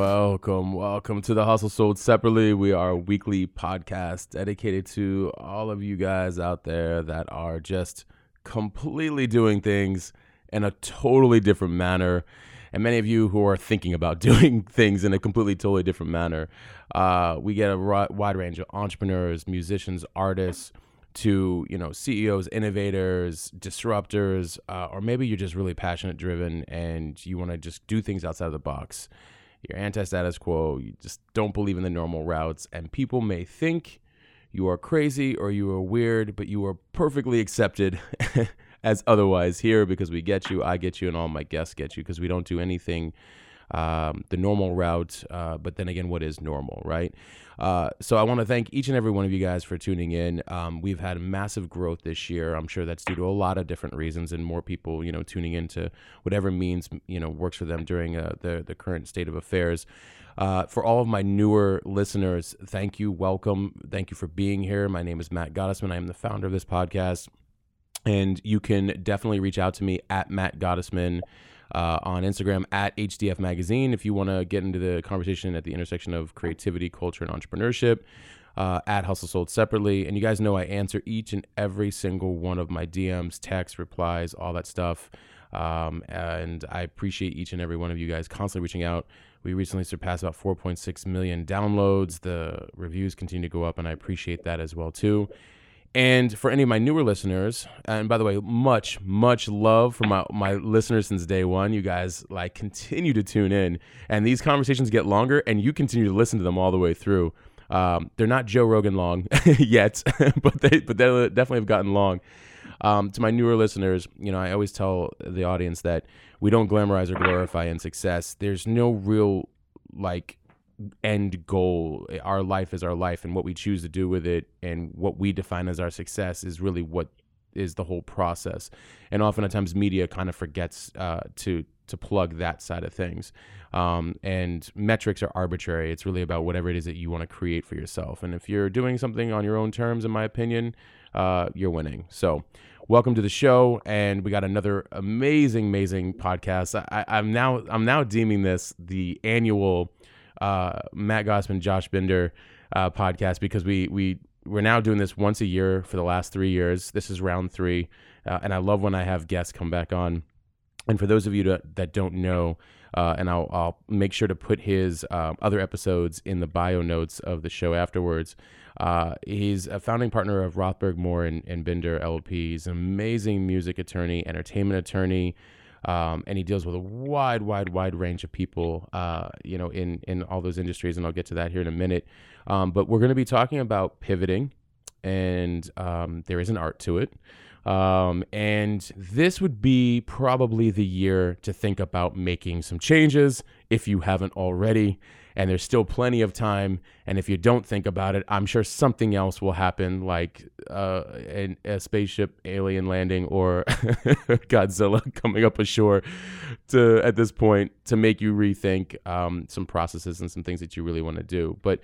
Welcome, welcome to the Hustle Sold Separately. We are a weekly podcast dedicated to all of you guys out there that are just completely doing things in a totally different manner. And many of you who are thinking about doing things in a completely, totally different manner. Uh, we get a wide range of entrepreneurs, musicians, artists, to you know CEOs, innovators, disruptors, uh, or maybe you're just really passionate driven and you want to just do things outside of the box. You're anti-status quo. You just don't believe in the normal routes, and people may think you are crazy or you are weird, but you are perfectly accepted as otherwise here because we get you, I get you, and all my guests get you because we don't do anything um, the normal route. Uh, but then again, what is normal, right? Uh, so I want to thank each and every one of you guys for tuning in. Um, we've had massive growth this year. I'm sure that's due to a lot of different reasons and more people, you know, tuning into whatever means you know works for them during uh, the the current state of affairs. Uh, for all of my newer listeners, thank you, welcome, thank you for being here. My name is Matt Gottesman. I am the founder of this podcast, and you can definitely reach out to me at Matt Gottesman uh, on Instagram at HDF Magazine if you want to get into the conversation at the intersection of creativity, culture, and entrepreneurship. Uh, at Hustle Sold separately. And you guys know I answer each and every single one of my DMs, texts, replies, all that stuff. Um, and I appreciate each and every one of you guys constantly reaching out. We recently surpassed about 4.6 million downloads. The reviews continue to go up, and I appreciate that as well too. And for any of my newer listeners, and by the way, much, much love for my, my listeners since day one. You guys like continue to tune in, and these conversations get longer, and you continue to listen to them all the way through. Um, they're not Joe Rogan long yet, but they but they definitely have gotten long. Um, to my newer listeners, you know, I always tell the audience that we don't glamorize or glorify in success. There's no real like end goal. Our life is our life, and what we choose to do with it, and what we define as our success, is really what is the whole process. And oftentimes, media kind of forgets uh, to to plug that side of things. Um, and metrics are arbitrary. It's really about whatever it is that you want to create for yourself. And if you're doing something on your own terms, in my opinion, uh, you're winning. So. Welcome to the show, and we got another amazing, amazing podcast. I, I'm now, I'm now deeming this the annual uh, Matt Gottesman, Josh Binder uh, podcast because we we we're now doing this once a year for the last three years. This is round three, uh, and I love when I have guests come back on. And for those of you that, that don't know, uh, and I'll, I'll make sure to put his um, other episodes in the bio notes of the show afterwards. Uh, he's a founding partner of Rothberg Moore and, and Binder LP. He's an amazing music attorney, entertainment attorney, um, and he deals with a wide, wide, wide range of people, uh, you know, in in all those industries. And I'll get to that here in a minute. Um, but we're going to be talking about pivoting, and um, there is an art to it. Um, and this would be probably the year to think about making some changes if you haven't already. And there's still plenty of time. And if you don't think about it, I'm sure something else will happen, like uh, an, a spaceship alien landing or Godzilla coming up ashore to at this point to make you rethink um, some processes and some things that you really want to do. But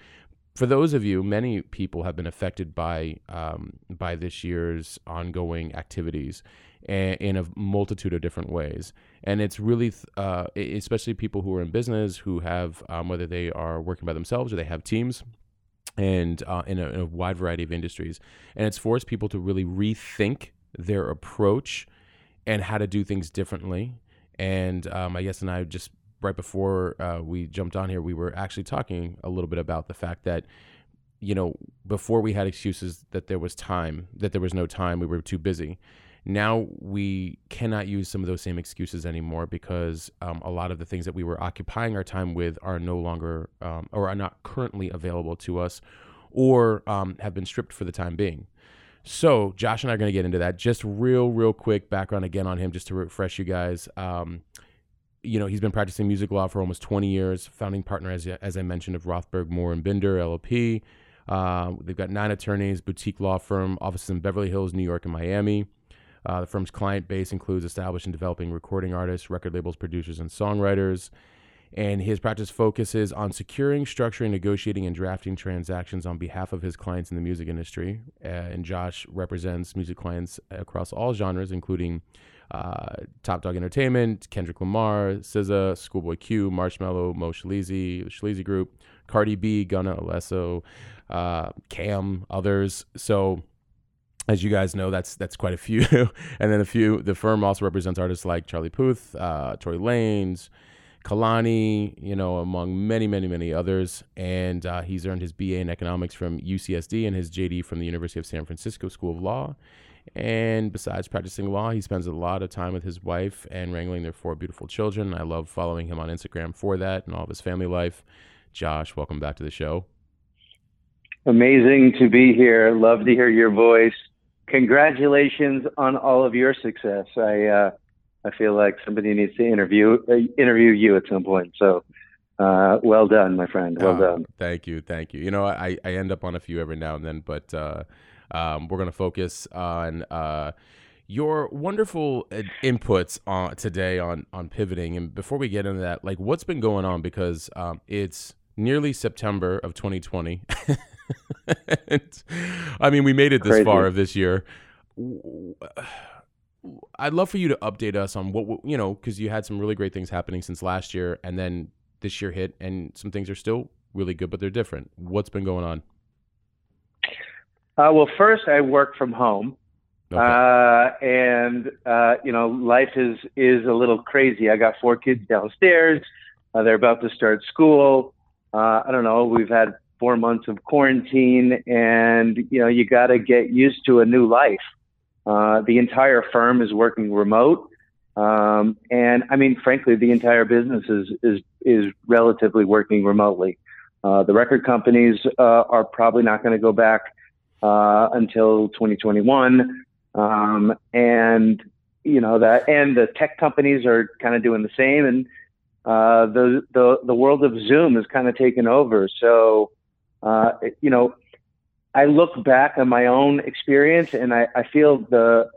for those of you, many people have been affected by um, by this year's ongoing activities in a multitude of different ways, and it's really, uh, especially people who are in business who have um, whether they are working by themselves or they have teams, and uh, in, a, in a wide variety of industries, and it's forced people to really rethink their approach and how to do things differently. And um, I guess, and I just right before uh, we jumped on here, we were actually talking a little bit about the fact that, you know, before we had excuses that there was time, that there was no time, we were too busy. Now we cannot use some of those same excuses anymore because um, a lot of the things that we were occupying our time with are no longer um, or are not currently available to us or um, have been stripped for the time being. So Josh and I are going to get into that. Just real, real quick background again on him, just to refresh you guys. Um, you know, he's been practicing music law for almost 20 years. Founding partner, as as I mentioned, of Rothberg, Moore and Binder LLP. Uh, they've got nine attorneys, boutique law firm, offices in Beverly Hills, New York, and Miami. Uh, the firm's client base includes established and developing recording artists, record labels, producers, and songwriters. And his practice focuses on securing, structuring, negotiating, and drafting transactions on behalf of his clients in the music industry. Uh, and Josh represents music clients across all genres, including uh, Top Dog Entertainment, Kendrick Lamar, SZA, Schoolboy Q, Marshmello, Moe Shalizi, the Shalizi Group, Cardi B, Gunna, Alesso, uh, Cam, others. So as you guys know, that's that's quite a few. and then a few. The firm also represents artists like Charlie Puth, uh, Tory Lanez, Kehlani, you know, among many, many, many others. And uh, he's earned his BA in economics from UCSD and his JD from the University of San Francisco School of Law. And besides practicing law, he spends a lot of time with his wife and wrangling their four beautiful children. I love following him on Instagram for that and all of his family life. Josh, welcome back to the show. Amazing to be here. Love to hear your voice congratulations on all of your success. I uh, I feel like somebody needs to interview uh, interview you at some point. So uh, well done, my friend. Well uh, done. Thank you, thank you. You know, I I end up on a few every now and then, but uh, um, we're gonna focus on. Uh, your wonderful inputs on today on on pivoting and before we get into that like what's been going on because um, it's nearly september of 2020 I mean, we made it this Crazy. far of this year. I'd love for you to update us on what you know, because you had some really great things happening since last year, and then this year hit, and some things are still really good, but they're different. What's been going on? Uh, well, first, I work from home, okay. uh, and uh, you know, life is is a little crazy. I got four kids downstairs; uh, they're about to start school. Uh, I don't know. We've had four months of quarantine, and you know you got to get used to a new life. Uh, the entire firm is working remote, um, and I mean, frankly, the entire business is is is relatively working remotely. Uh, the record companies uh, are probably not going to go back uh, until 2021, um, and you know that, and the tech companies are kind of doing the same, and uh, the the the world of Zoom is kind of taken over. So uh, you know, I look back on my own experience and I, I feel the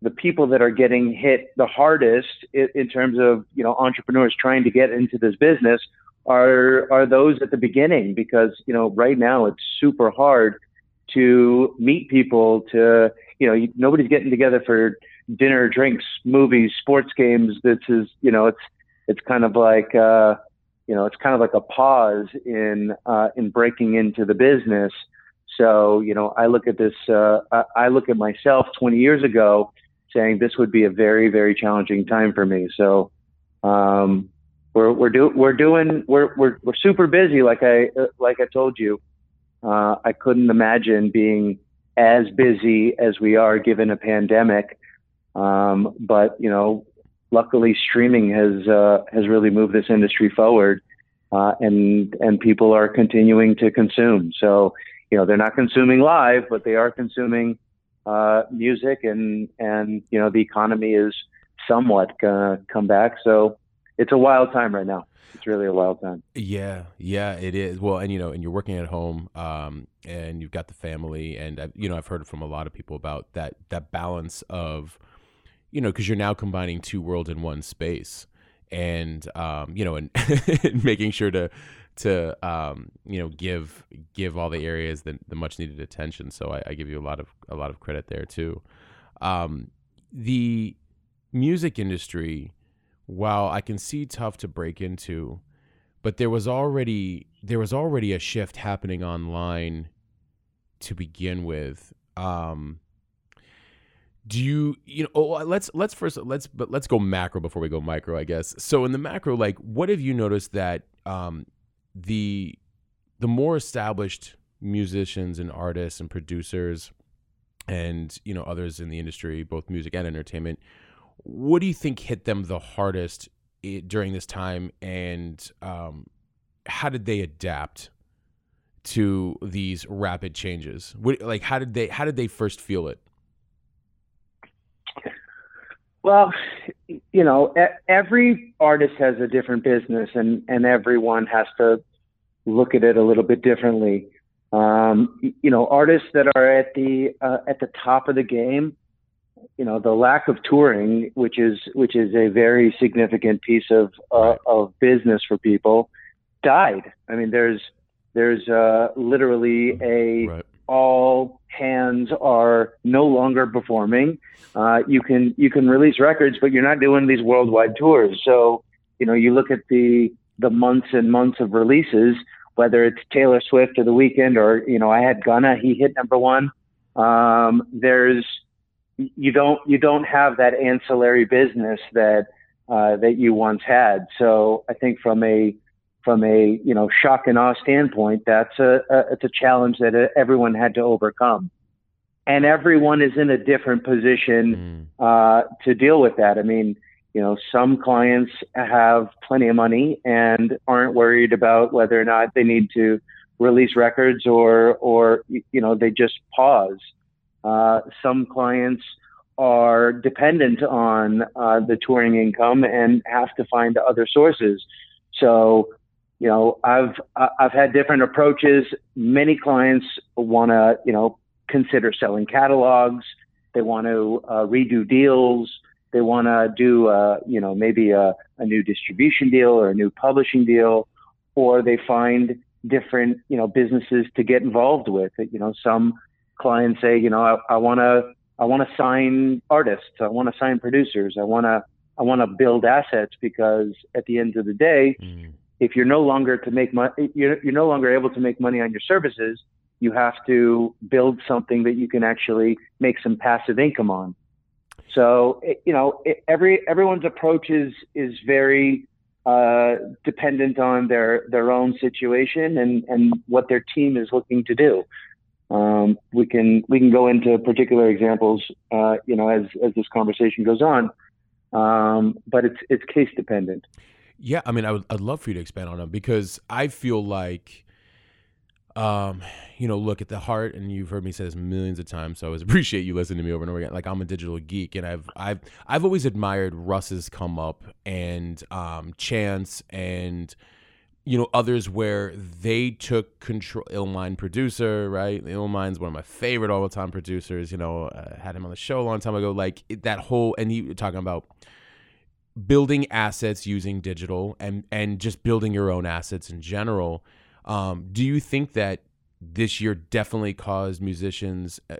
the people that are getting hit the hardest in, in, terms of you know entrepreneurs trying to get into this business are are those at the beginning because you know right now it's super hard to meet people to you know nobody's getting together for dinner drinks movies sports games. This is you know it's it's kind of like uh you know, it's kind of like a pause in uh, in breaking into the business. So, you know, I look at this. Uh, I look at myself 20 years ago, saying this would be a very, very challenging time for me. So, um, we're we're we're doing we're we're we're super busy. Like I uh, like I told you, uh, I couldn't imagine being as busy as we are given a pandemic. Um, but you know, luckily streaming has uh, has really moved this industry forward, uh, and and people are continuing to consume. So you know they're not consuming live, but they are consuming uh, music, and and you know the economy is somewhat gonna come back. So it's a wild time right now. It's really a wild time. Yeah, yeah, it is. Well, and you know, and you're working at home, um, and you've got the family, and uh, you know, I've heard from a lot of people about that that balance of you know, because you're now combining two worlds in one space, and um, you know, and making sure to to um, you know give give all the areas the, the much needed attention. So I, I, give you a lot of a lot of credit there too. Um, the music industry, while I can see tough to break into, but there was already there was already a shift happening online to begin with. Um, do you you know oh, let's let's first let's but let's go macro before we go micro i guess so in the macro like what have you noticed that um the the more established musicians and artists and producers and you know others in the industry both music and entertainment what do you think hit them the hardest during this time and um how did they adapt to these rapid changes? What, like how did they how did they first feel it? Well, you know, every artist has a different business, and and everyone has to look at it a little bit differently. Um, you know, artists that are at the uh, at the top of the game, you know, the lack of touring, which is which is a very significant piece of uh, of business for people, died. I mean, there's there's uh, literally a right. All hands are no longer performing. Uh, you can you can release records, but you're not doing these worldwide tours. So you know, you look at the the months and months of releases whether it's Taylor Swift or The Weeknd or you know I had Gunna, he hit number one. Um, there's you don't you don't have that ancillary business that uh, that you once had. So I think from a from a you know shock and awe standpoint, that's a, a it's a challenge that uh, everyone had to overcome, and everyone is in a different position mm. uh, to deal with that. I mean, you know, some clients have plenty of money and aren't worried about whether or not they need to release records or, or you know, they just pause. Uh, some clients are dependent on uh, the touring income and have to find other sources. So, you know, I've I've had different approaches. Many clients want to, you know, consider selling catalogs. They want to uh, redo deals they want to do, uh, you know, maybe a, a new distribution deal or a new publishing deal, or they find different, you know, businesses to get involved with. You know, some clients say, you know, I want to, I want to sign artists, I want to sign producers, I want to, I want to build assets because at the end of the day, mm. If you're no longer to make money, you're, you're no longer able to make money on your services. You have to build something that you can actually make some passive income on. So you know, every everyone's approach is is very uh, dependent on their their own situation and and what their team is looking to do. Um, we can we can go into particular examples, uh, you know, as as this conversation goes on. Um, but it's it's case dependent. Yeah, I mean, I would I'd love for you to expand on them because I feel like um, you know, look at the heart, and you've heard me say this millions of times, so I always appreciate you listening to me over and over again. Like I'm a digital geek, and I've I've I've always admired Russ's come up and um, Chance and you know others where they took control. Illmind producer, right? Illmind's one of my favorite all the time producers. You know, I had him on the show a long time ago. Like that whole, and he talking about building assets using digital and and just building your own assets in general um, do you think that this year definitely caused musicians, uh,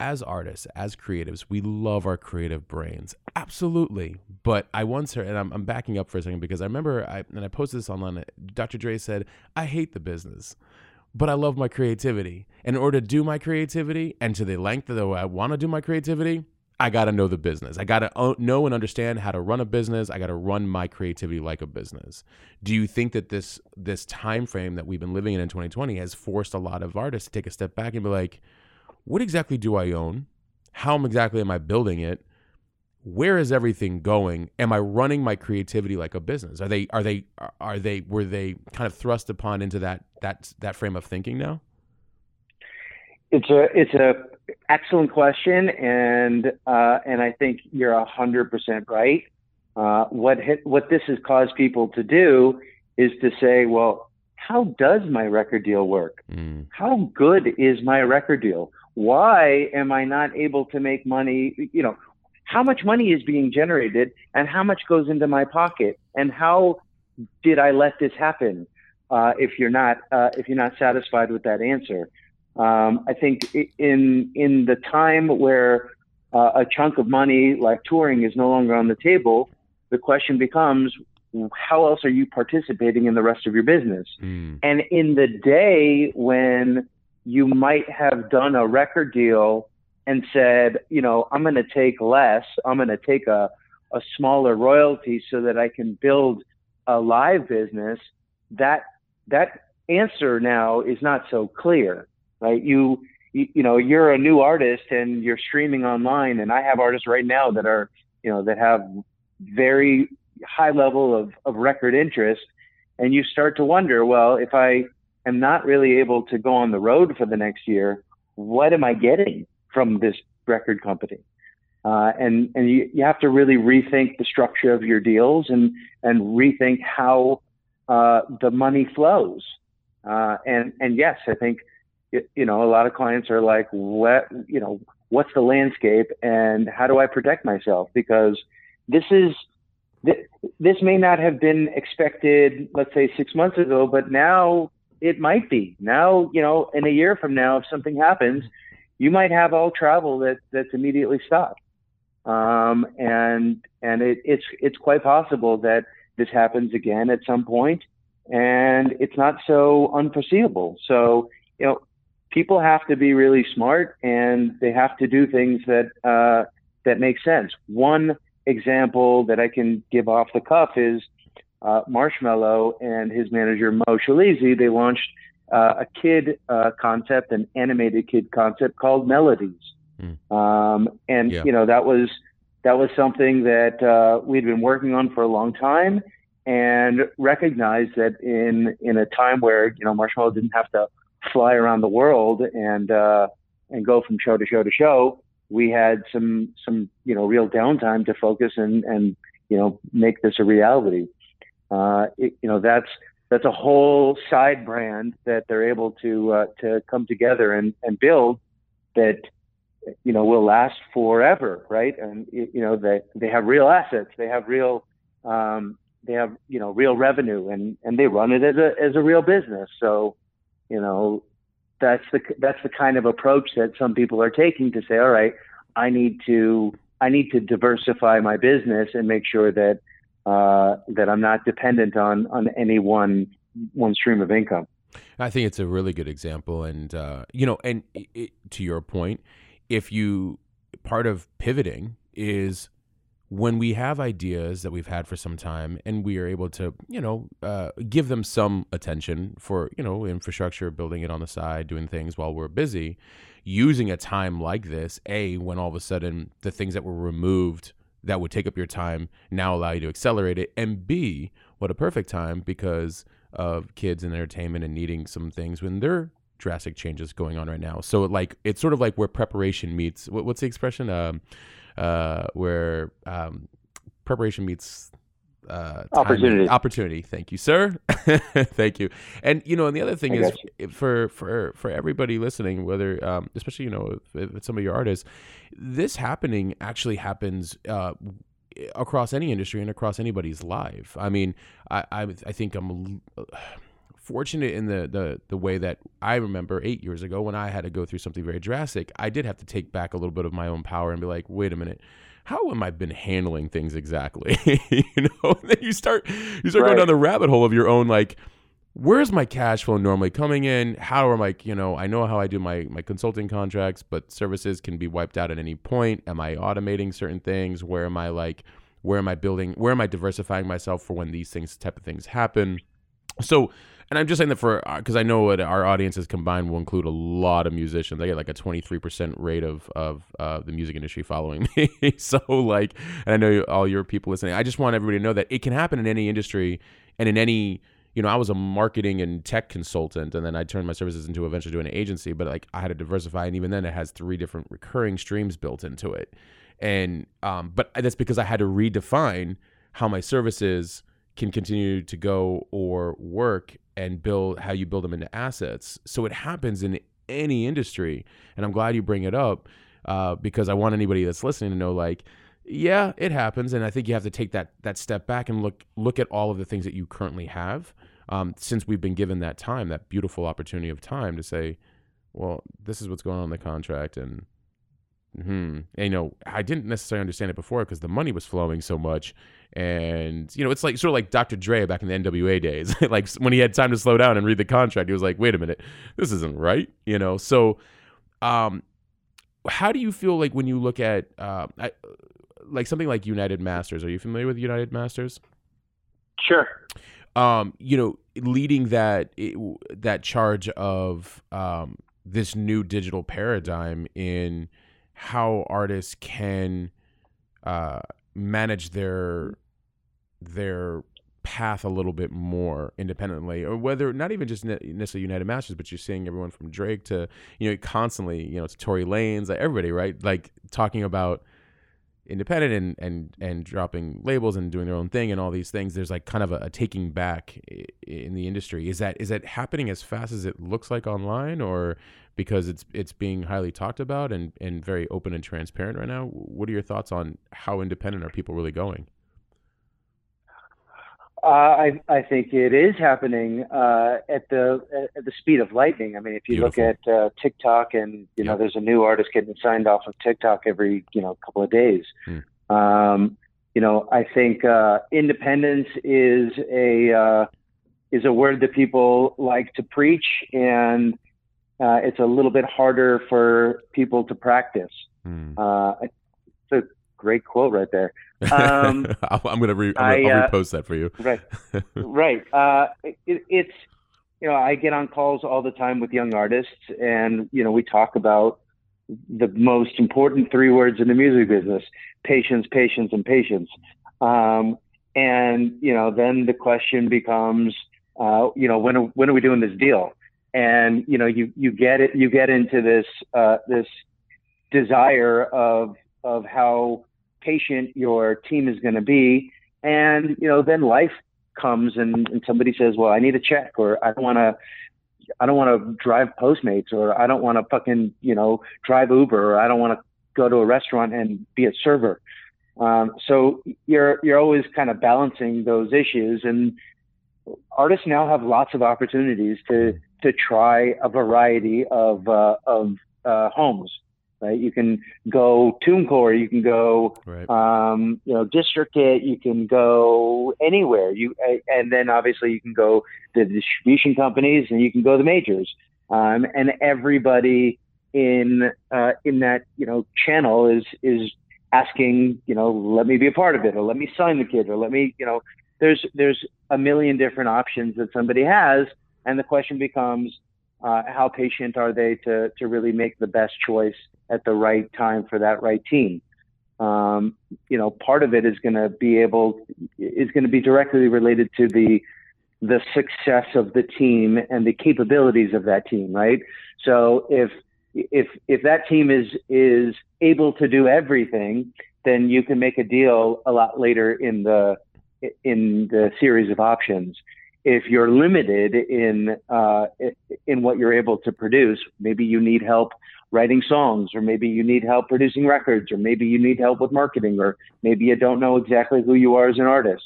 as artists, as creatives, we love our creative brains, absolutely. But I once heard, and I'm, I'm backing up for a second because I remember, I, and I posted this online. Dr. Dre said, "I hate the business." but I love my creativity. And in order to do my creativity and to the length that I want to do my creativity, I got to know the business. I got to know and understand how to run a business. I got to run my creativity like a business. Do you think that this this time frame that we've been living in in 2020 has forced a lot of artists to take a step back and be like, what exactly do I own? How exactly am I building it? Where is everything going? Am I running my creativity like a business? Are they are they are they were they kind of thrust upon into that that that frame of thinking now? It's a it's a excellent question, and uh, and I think you're a hundred percent right. Uh, what what this has caused people to do is to say, well, how does my record deal work? Mm. How good is my record deal? Why am I not able to make money? You know, how much money is being generated, and how much goes into my pocket, and how did I let this happen? Uh, if you're not uh, if you're not satisfied with that answer, um, I think in in the time where uh, a chunk of money like touring is no longer on the table, the question becomes, how else are you participating in the rest of your business? Mm. And in the day when you might have done a record deal and said, you know, I'm going to take less, I'm going to take a, a smaller royalty so that I can build a live business, that that answer now is not so clear right? You, you, know, you're a new artist and you're streaming online, and I have artists right now that are, you know, that have very high level of, of record interest, and you start to wonder, well, if I am not really able to go on the road for the next year, what am I getting from this record company? Uh, and and you, you have to really rethink the structure of your deals and and rethink how uh, the money flows. Uh, and and yes, I think you know a lot of clients are like, what you know, what's the landscape and how do I protect myself? Because this is this may not have been expected, let's say six months ago, but now it might be. Now, you know, in a year from now, if something happens, you might have all travel that that's immediately stopped. Um, and and it, it's it's quite possible that this happens again at some point, and it's not so unforeseeable. So you know, people have to be really smart, and they have to do things that uh, that make sense. One example that I can give off the cuff is uh, Marshmello and his manager Moe Shalizi. They launched uh, a kid uh, concept, an animated kid concept called Mellodees, mm. um, and yeah. you know that was that was something that uh, we'd been working on for a long time, and recognized that in in a time where you know Marshmello didn't have to fly around the world and uh, and go from show to show to show we had some some you know real downtime to focus and and you know make this a reality. Uh, it, you know that's that's a whole side brand that they're able to uh, to come together and and build that you know will last forever, right? And you know they they have real assets, they have real um, they have you know real revenue, and and they run it as a as a real business. So you know that's the that's the kind of approach that some people are taking to say, all right, I need to I need to diversify my business and make sure that uh, that I'm not dependent on on any one one stream of income. I think it's a really good example, and uh, you know, and it, to your point, if you part of pivoting is when we have ideas that we've had for some time and we are able to you know uh, give them some attention for you know infrastructure building it on the side doing things while we're busy using a time like this a when all of a sudden the things that were removed that would take up your time now allow you to accelerate it and b what a perfect time because of kids and entertainment and needing some things when there are drastic changes going on right now. So like it's sort of like where preparation meets what, what's the expression? Um, uh, where um, preparation meets uh, opportunity. Opportunity. Thank you, sir. Thank you. And you know, and the other thing I is for for for everybody listening, whether um, especially you know if, if some of your artists, this happening actually happens. Uh, across any industry and across anybody's life. I mean, I I, I think I'm fortunate in the, the the way that I remember eight years ago when I had to go through something very drastic. I did have to take back a little bit of my own power and be like, wait a minute. How am I been handling things exactly? you know, and then you start you start right. going down the rabbit hole of your own like, where's my cash flow normally coming in? How am I, you know, I know how I do my my consulting contracts, but services can be wiped out at any point. Am I automating certain things? Where am I like where am I building where am I diversifying myself for when these things type of things happen? So and I'm just saying that for because uh, I know what our audiences combined will include a lot of musicians. I get like a 23% rate of of uh, the music industry following me. so like, and I know all your people listening. I just want everybody to know that it can happen in any industry and in any. You know, I was a marketing and tech consultant, and then I turned my services into eventually doing an agency. But like, I had to diversify, and even then, it has three different recurring streams built into it. And um, but that's because I had to redefine how my services can continue to go or work and build how you build them into assets. So it happens in any industry, and I'm glad you bring it up uh, because I want anybody that's listening to know like. Yeah, it happens, and I think you have to take that that step back and look look at all of the things that you currently have. Um, since we've been given that time, that beautiful opportunity of time to say, well, this is what's going on in the contract, and Hmm. And, you know, I didn't necessarily understand it before because the money was flowing so much, and you know, it's like sort of like Dr. Dre back in the NWA days. like when he had time to slow down and read the contract, he was like, "Wait a minute, this isn't right." You know. So, um, how do you feel like when you look at uh, I, like something like United Masters? Are you familiar with United Masters? Sure. Um, you know, leading that that charge of um, this new digital paradigm in how artists can uh, manage their their path a little bit more independently, or whether not even just necessarily United Masters, but you're seeing everyone from Drake to you know constantly, you know, to Tory Lanez, like everybody, right? Like talking about independent and and and dropping labels and doing their own thing and all these things there's like kind of a, a, taking back in the industry. Is that is that happening as fast as it looks like online or because it's it's being highly talked about and and very open and transparent right now? What are your thoughts on how independent are people really going uh, I I think it is happening uh, at the at the speed of lightning. I mean, if you Beautiful. look at uh, TikTok, and you yep. know, there's a new artist getting signed off of TikTok every you know couple of days. Hmm. Um, you know, I think uh, independence is a uh, is a word that people like to preach, and uh, it's a little bit harder for people to practice. Hmm. Great quote right there. Um, I'm gonna re- I, I'll uh, repost that for you. right, right. Uh, it, it's you know I get on calls all the time with young artists, and you know we talk about the most important three words in the music business: patience, patience, and patience. Um, and you know then the question becomes, uh, you know when when are we doing this deal? And you know you you get it you get into this uh, this desire of of how patient your team is going to be. And, you know, then life comes and, and somebody says, well, I need a check or I don't want to, I don't want to drive Postmates or I don't want to fucking, you know, drive Uber or I don't want to go to a restaurant and be a server. Um, so you're, you're always kind of balancing those issues and artists now have lots of opportunities to, to try a variety of, uh, of, uh, homes right? You can go TuneCore, you can go, right. um, you know, DistroKid, you can go anywhere. You and then obviously you can go the distribution companies and you can go the majors. Um, and everybody in uh, in that you know channel is is asking, you know, let me be a part of it, or let me sign the kid, or let me, you know, there's there's a million different options that somebody has, and the question becomes, uh, how patient are they to to really make the best choice at the right time for that right team. Um, you know, part of it is going to be able is going to be directly related to the the success of the team and the capabilities of that team, right? So if if if that team is is able to do everything, then you can make a deal a lot later in the in the series of options. If you're limited in uh, in what you're able to produce, maybe you need help writing songs, or maybe you need help producing records, or maybe you need help with marketing, or maybe you don't know exactly who you are as an artist,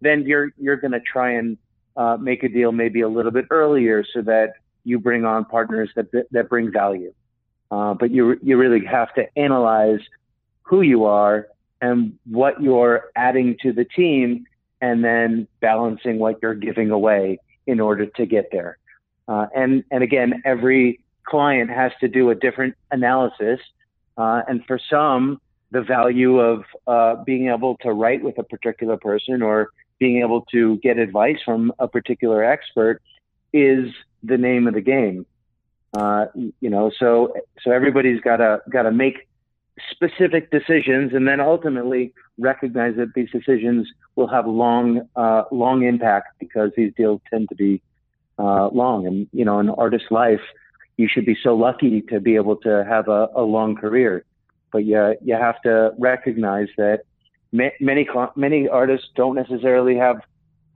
then you're you're going to try and uh, make a deal maybe a little bit earlier so that you bring on partners that that bring value. Uh, but you you really have to analyze who you are and what you're adding to the team, and then balancing what you're giving away in order to get there. Uh, and and again, every client has to do a different analysis. Uh, and for some, the value of uh, being able to write with a particular person or being able to get advice from a particular expert is the name of the game. Uh, you know, so so everybody's got to got to make specific decisions, and then ultimately recognize that these decisions will have long uh, long impact because these deals tend to be uh, long. And you know, an artist's life you should be so lucky to be able to have a, a long career. But you, you have to recognize that many many artists don't necessarily have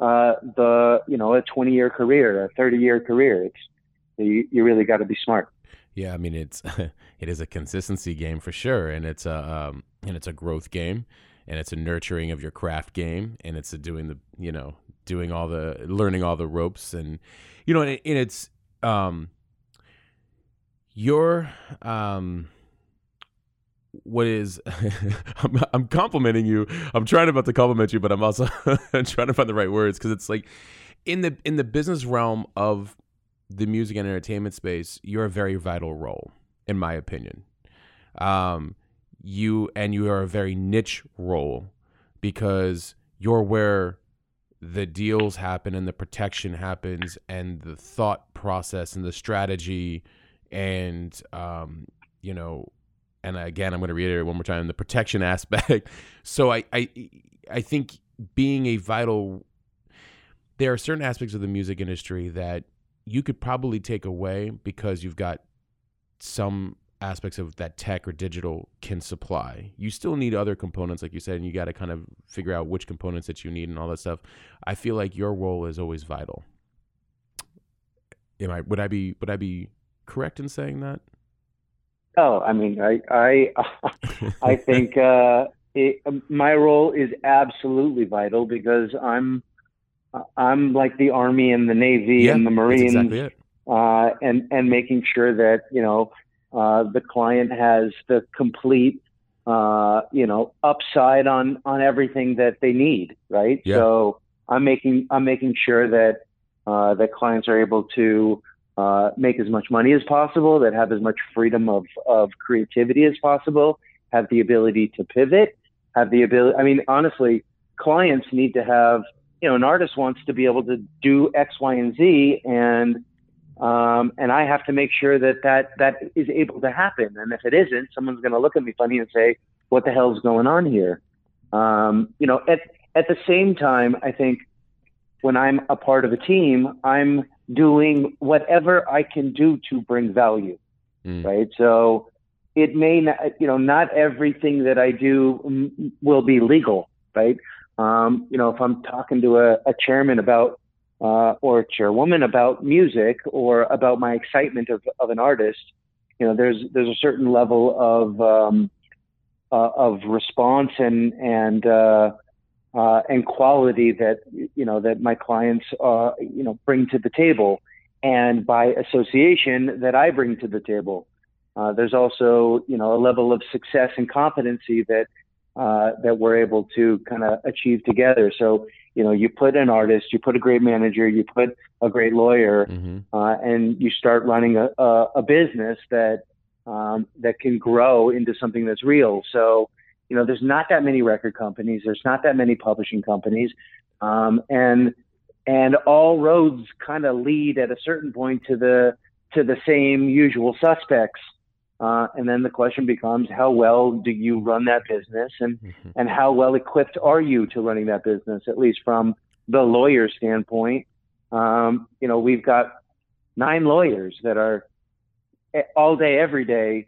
uh, the you know a 20 year career, a 30 year career. It's you, you really got to be smart. Yeah, I mean it's it is a consistency game for sure, and it's a um, and it's a growth game, and it's a nurturing of your craft game, and it's a doing the you know doing all the learning all the ropes, and you know, and, and it's um, your um what is I'm, I'm, complimenting you. I'm trying about to compliment you but i'm also trying to find the right words because it's like in the in the business realm of the music and entertainment space you're a very vital role in my opinion um you and you are a very niche role because you're where the deals happen and the protection happens and the thought process and the strategy and um, you know, and again, I'm going to reiterate one more time the protection aspect. so I, I, I think being a vital, there are certain aspects of the music industry that you could probably take away because you've got some aspects of that tech or digital can supply. You still need other components, like you said, and you got to kind of figure out which components that you need and all that stuff. I feel like your role is always vital. Am I would I be would I be correct in saying that? Oh, I mean, I I I think uh, it, my role is absolutely vital because I'm I'm like the Army and the Navy Yeah, and the That's Marines, exactly it. Uh, and and making sure that you know uh, the client has the complete uh, you know upside on on everything that they need, right? Yeah. So I'm making I'm making sure that uh, that clients are able to uh, make as much money as possible, that have as much freedom of of creativity as possible, have the ability to pivot, have the ability. I mean, honestly, clients need to have you know an artist wants to be able to do X, Y, and Z, and um, and I have to make sure that that that is able to happen. And if it isn't, someone's going to look at me funny and say, "What the hell's going on here?" Um, you know, at at the same time, I think when I'm a part of a team, I'm doing whatever I can do to bring value, Mm. right? So it may not, you know, not everything that I do will be legal, right? Um, you know, if I'm talking to a, a chairman about uh, or chairwoman about music or about my excitement of, of an artist, you know, there's there's a certain level of um, uh, of response and and uh, uh, and quality that you know that my clients uh, you know bring to the table, and by association that I bring to the table. Uh, there's also you know a level of success and competency that that we're able to kind of achieve together. So you know you put an artist, you put a great manager, you put a great lawyer, hmm uh, and you start running a, a, a business that um, that can grow into something that's real. So, you know, there's not that many record companies, there's not that many publishing companies, um, and and all roads kind of lead at a certain point to the to the same usual suspects. Uh, and then the question becomes, how well do you run that business, and hmm and how well equipped are you to running that business? At least from the lawyer standpoint, um, you know, we've got nine lawyers that are eh, all day, every day,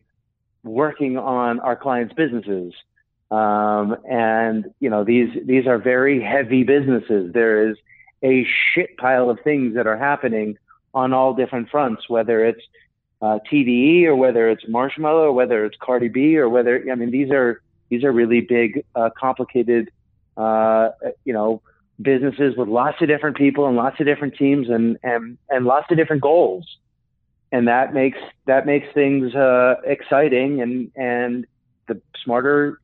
working on our clients' businesses. Um, and you know, these these are very heavy businesses. There is a shit pile of things that are happening on all different fronts, whether it's uh, TDE or whether it's Marshmello or whether it's Cardi B or whether I mean these are these are really big, uh, complicated, uh, you know, businesses with lots of different people and lots of different teams and and and lots of different goals, and that makes that makes things uh, exciting and and the smarter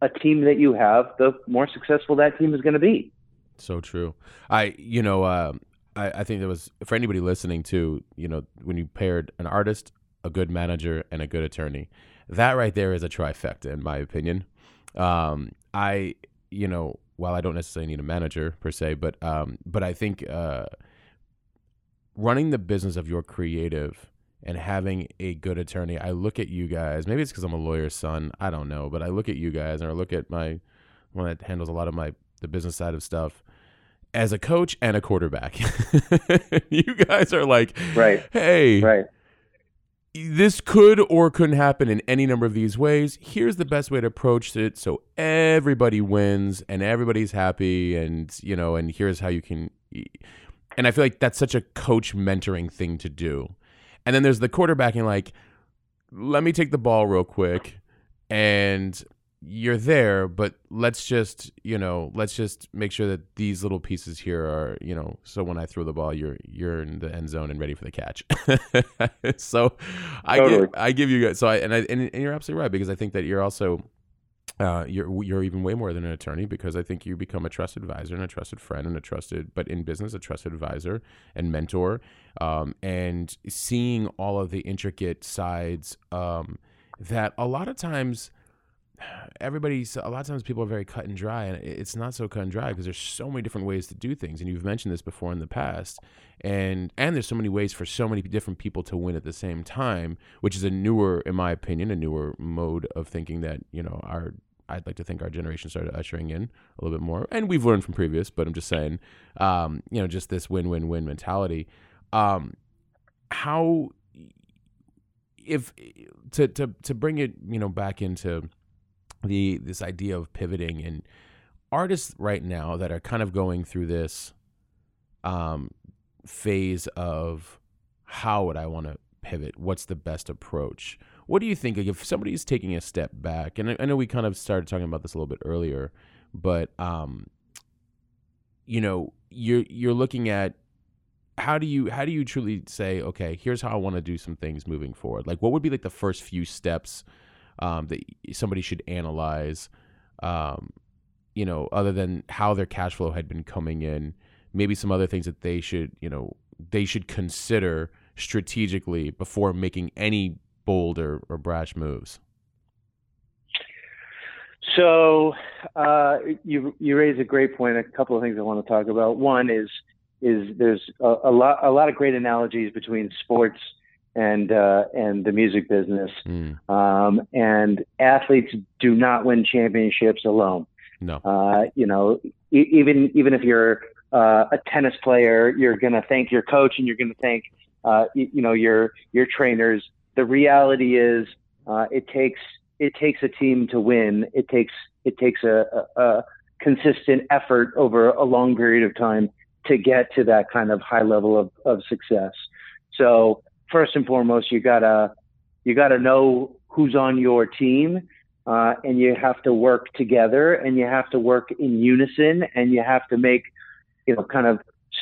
a team that you have, the more successful that team is going to be. So true. I, you know, uh, I, I think there was for anybody listening too. You know, when you paired an artist, a good manager, and a good attorney, that right there is a trifecta, in my opinion. Um, I, you know, while I don't necessarily need a manager per se, but um, but I think uh, running the business of your creative and having a good attorney, I look at you guys. Maybe it's because I'm a lawyer's son. I don't know, but I look at you guys and I look at my one that handles a lot of my the business side of stuff as a coach and a quarterback. you guys are like, Right. hey, Right. this could or couldn't happen in any number of these ways. Here's the best way to approach it so everybody wins and everybody's happy and you know and here's how you can and I feel like that's such a coach mentoring thing to do. And then there's the quarterbacking like let me take the ball real quick and you're there, but let's just, you know, let's just make sure that these little pieces here are, you know, so when I throw the ball, you're you're in the end zone and ready for the catch. so I Totally. give I give you guys so I and I and, and you're absolutely right because I think that you're also uh, you're you're even way more than an attorney because I think you become a trusted advisor and a trusted friend and a trusted, but in business, a trusted advisor and mentor, um, and seeing all of the intricate sides um, that a lot of times everybody's a lot of times people are very cut and dry and it's not so cut and dry because there's so many different ways to do things and you've mentioned this before in the past and and there's so many ways for so many different people to win at the same time which is a newer in my opinion a newer mode of thinking that you know our I'd like to think our generation started ushering in a little bit more, and we've learned from previous. But I'm just saying, um, you know, just this win-win-win mentality. Um, how if to to to bring it, you know, back into the this idea of pivoting and artists right now that are kind of going through this um, phase of how would I want to pivot? What's the best approach? What do you think? Like if somebody's taking a step back, and I, I know we kind of started talking about this a little bit earlier, but um, you know, you're you're looking at how do you how do you truly say, okay, here's how I want to do some things moving forward? Like, what would be like the first few steps um, that somebody should analyze? Um, you know, other than how their cash flow had been coming in, maybe some other things that they should, you know, they should consider strategically before making any bold or, or brash moves? So uh, you you raise a great point. A couple of things I want to talk about. One is is there's a, a lot a lot of great analogies between sports and uh, and the music business. Mm. Um, and athletes do not win championships alone. No. Uh, you know, e- even even if you're uh, a tennis player, you're going to thank your coach and you're going to thank uh, you, you, know your your trainers. The reality is, uh, it takes it takes a team to win. It takes it takes a, a, a consistent effort over a long period of time to get to that kind of high level of, of success. So first and foremost, you gotta you gotta know who's on your team, uh, and you have to work together, and you have to work in unison, and you have to make you know kind of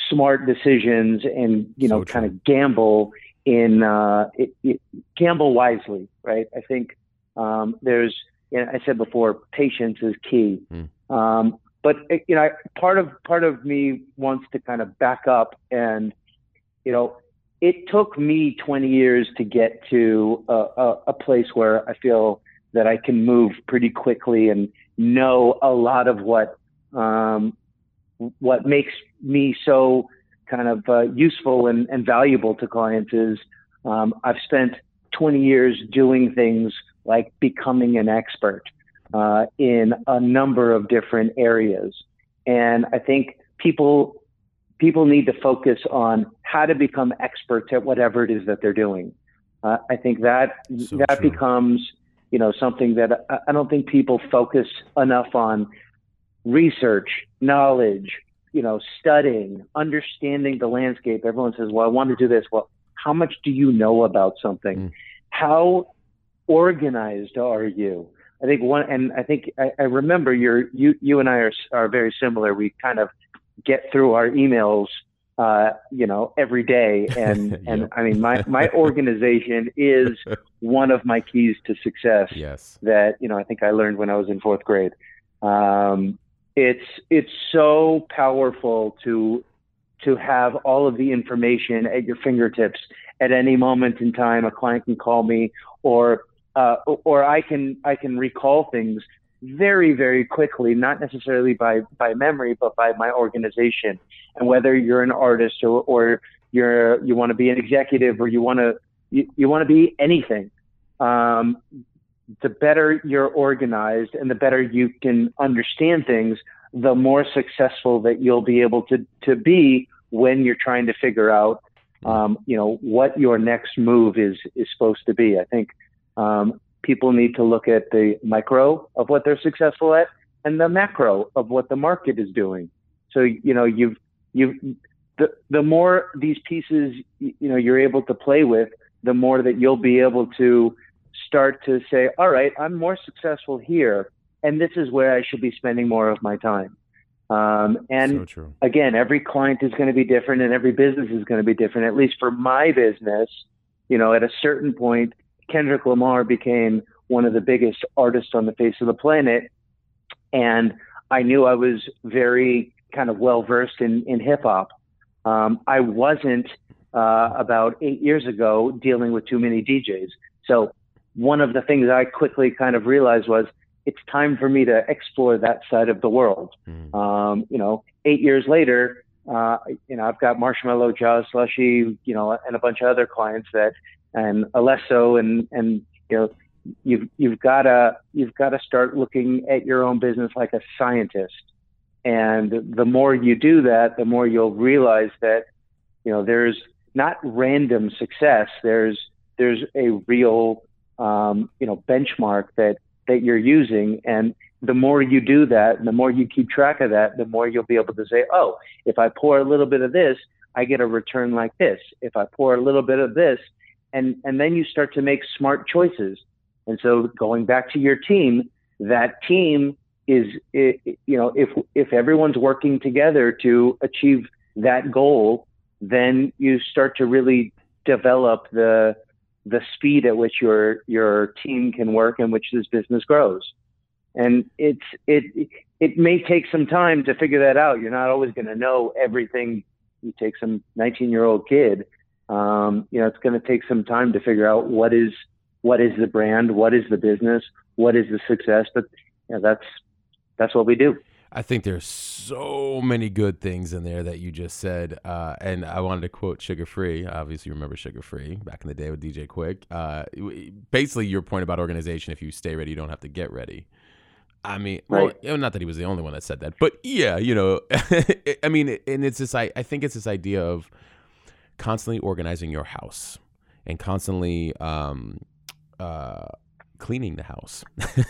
smart decisions and you know so kind of gamble in uh, it, it, gamble wisely, right? I think um, there's you know, I said before, patience is key. Mm. Um, but you know, part of part of me wants to kind of back up and you know, it took me 20 years to get to a, a, a place where I feel that I can move pretty quickly and know a lot of what um, what makes me so kind of uh, useful and, and, valuable to clients is um, I've spent 20 years doing things like becoming an expert uh, in a number of different areas. And I think people people need to focus on how to become experts at whatever it is that they're doing. Uh, I think that so that true. becomes you know something that I, I don't think people focus enough on research, knowledge, you know, studying, understanding the landscape. Everyone says, "Well, I want to do this." Well, how much do you know about something? Mm. How organized are you? I think one, and I think I, I remember your you you and I are are very similar. We kind of get through our emails, uh, you know, every day, and and I mean, my my organization is one of my keys to success. Yes, that you know, I think I learned when I was in fourth grade. Um, it's it's so powerful to to have all of the information at your fingertips at any moment in time. A client can call me, or uh, or I can I can recall things very very quickly, not necessarily by by memory, but by my organization. And whether you're an artist or or you're you want to be an executive or you want to you, you want to be anything, um, the better you're organized and the better you can understand things, the more successful that you'll be able to to be when you're trying to figure out um, you know what your next move is is supposed to be. I think um, people need to look at the micro of what they're successful at and the macro of what the market is doing. So you know you've you've the the more these pieces you know you're able to play with, the more that you'll be able to start to say, all right, I'm more successful here, and this is where I should be spending more of my time. Um, and so again, every client is going to be different, and every business is going to be different. At least for my business, you know, at a certain point, Kendrick Lamar became one of the biggest artists on the face of the planet. And I knew I was very kind of well versed in, in hip hop. Um, I wasn't uh, about eight years ago dealing with too many DJs. So one of the things I quickly kind of realized was it's time for me to explore that side of the world. Mm. Um, you know, eight years later, uh, you know, I've got Marshmello Jauz, Slushii, you know, and a bunch of other clients that and Alesso and and you know you've you've got to you've got to start looking at your own business like a scientist. And the more you do that, the more you'll realize that you know there's not random success. There's there's a real um, you know benchmark that that you're using, and the more you do that, and the more you keep track of that, the more you'll be able to say, oh, if I pour a little bit of this, I get a return like this. If I pour a little bit of this, and and then you start to make smart choices. And so going back to your team, that team is you know if if everyone's working together to achieve that goal, then you start to really develop the the speed at which your your team can work and which this business grows. And it's it it may take some time to figure that out. You're not always going to know everything. You take some 19 year old kid um, you know, it's going to take some time to figure out what is what is the brand, what is the business, what is the success. But you know, that's that's what we do. I think there's so many good things in there that you just said, uh, and I wanted to quote Suga Free. Obviously, you remember Suga Free back in the day with DJ Quik. Uh, basically, your point about organization: if you stay ready, you don't have to get ready. I mean, right. well, not that he was the only one that said that, but yeah, you know, I mean, and it's this. I, I think it's this idea of constantly organizing your house and constantly um, uh, cleaning the house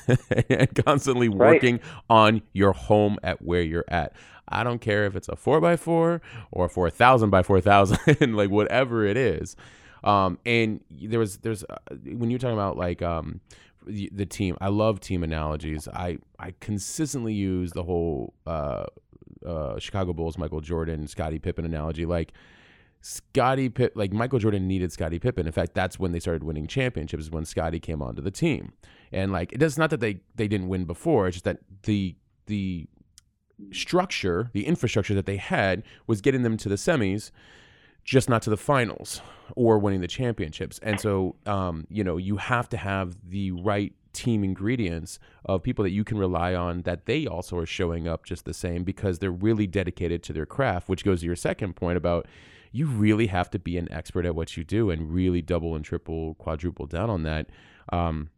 and constantly working right. on your home at where you're at. I don't care if it's a four by four or four thousand by four thousand, like whatever it is. Um, and there was there's uh, when you're talking about like um, the, the, team. I love team analogies. I I consistently use the whole uh, uh, Chicago Bulls, Michael Jordan, Scottie Pippen analogy. Like Scottie Pippen, like Michael Jordan needed Scottie Pippen. In fact, that's when they started winning championships when Scottie came onto the team. And like, it's not that they they didn't win before. It's just that the the structure, the infrastructure that they had was getting them to the semis, just not to the finals or winning the championships. And so, um, you know, you have to have the right team ingredients of people that you can rely on that they also are showing up just the same because they're really dedicated to their craft, which goes to your second point about you really have to be an expert at what you do and really double and triple, quadruple down on that. Um,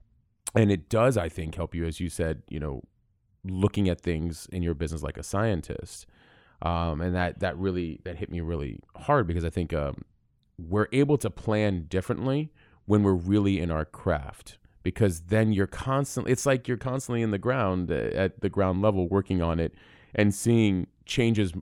and it does, I think, help you, as you said, you know, looking at things in your business like a scientist. Um, and that that really that hit me really hard because I think um, we're able to plan differently when we're really in our craft because then you're constantly it's like you're constantly in the ground uh, at the ground level working on it and seeing changes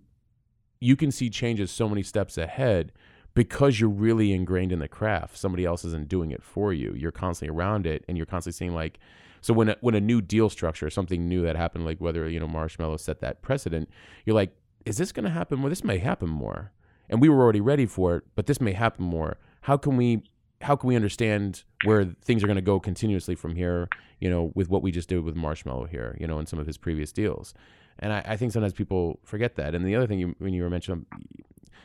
you can see changes so many steps ahead because you're really ingrained in the craft. Somebody else isn't doing it for you. You're constantly around it and you're constantly seeing like so when a, when a new deal structure, something new that happened like whether you know Marshmello set that precedent, you're like is this going to happen more? This may happen more. And we were already ready for it, but this may happen more. How can we how can we understand where things are going to go continuously from here, you know, with what we just did with Marshmello here, you know, in some of his previous deals. And I, I think sometimes people forget that. And the other thing, you, when you were mentioning,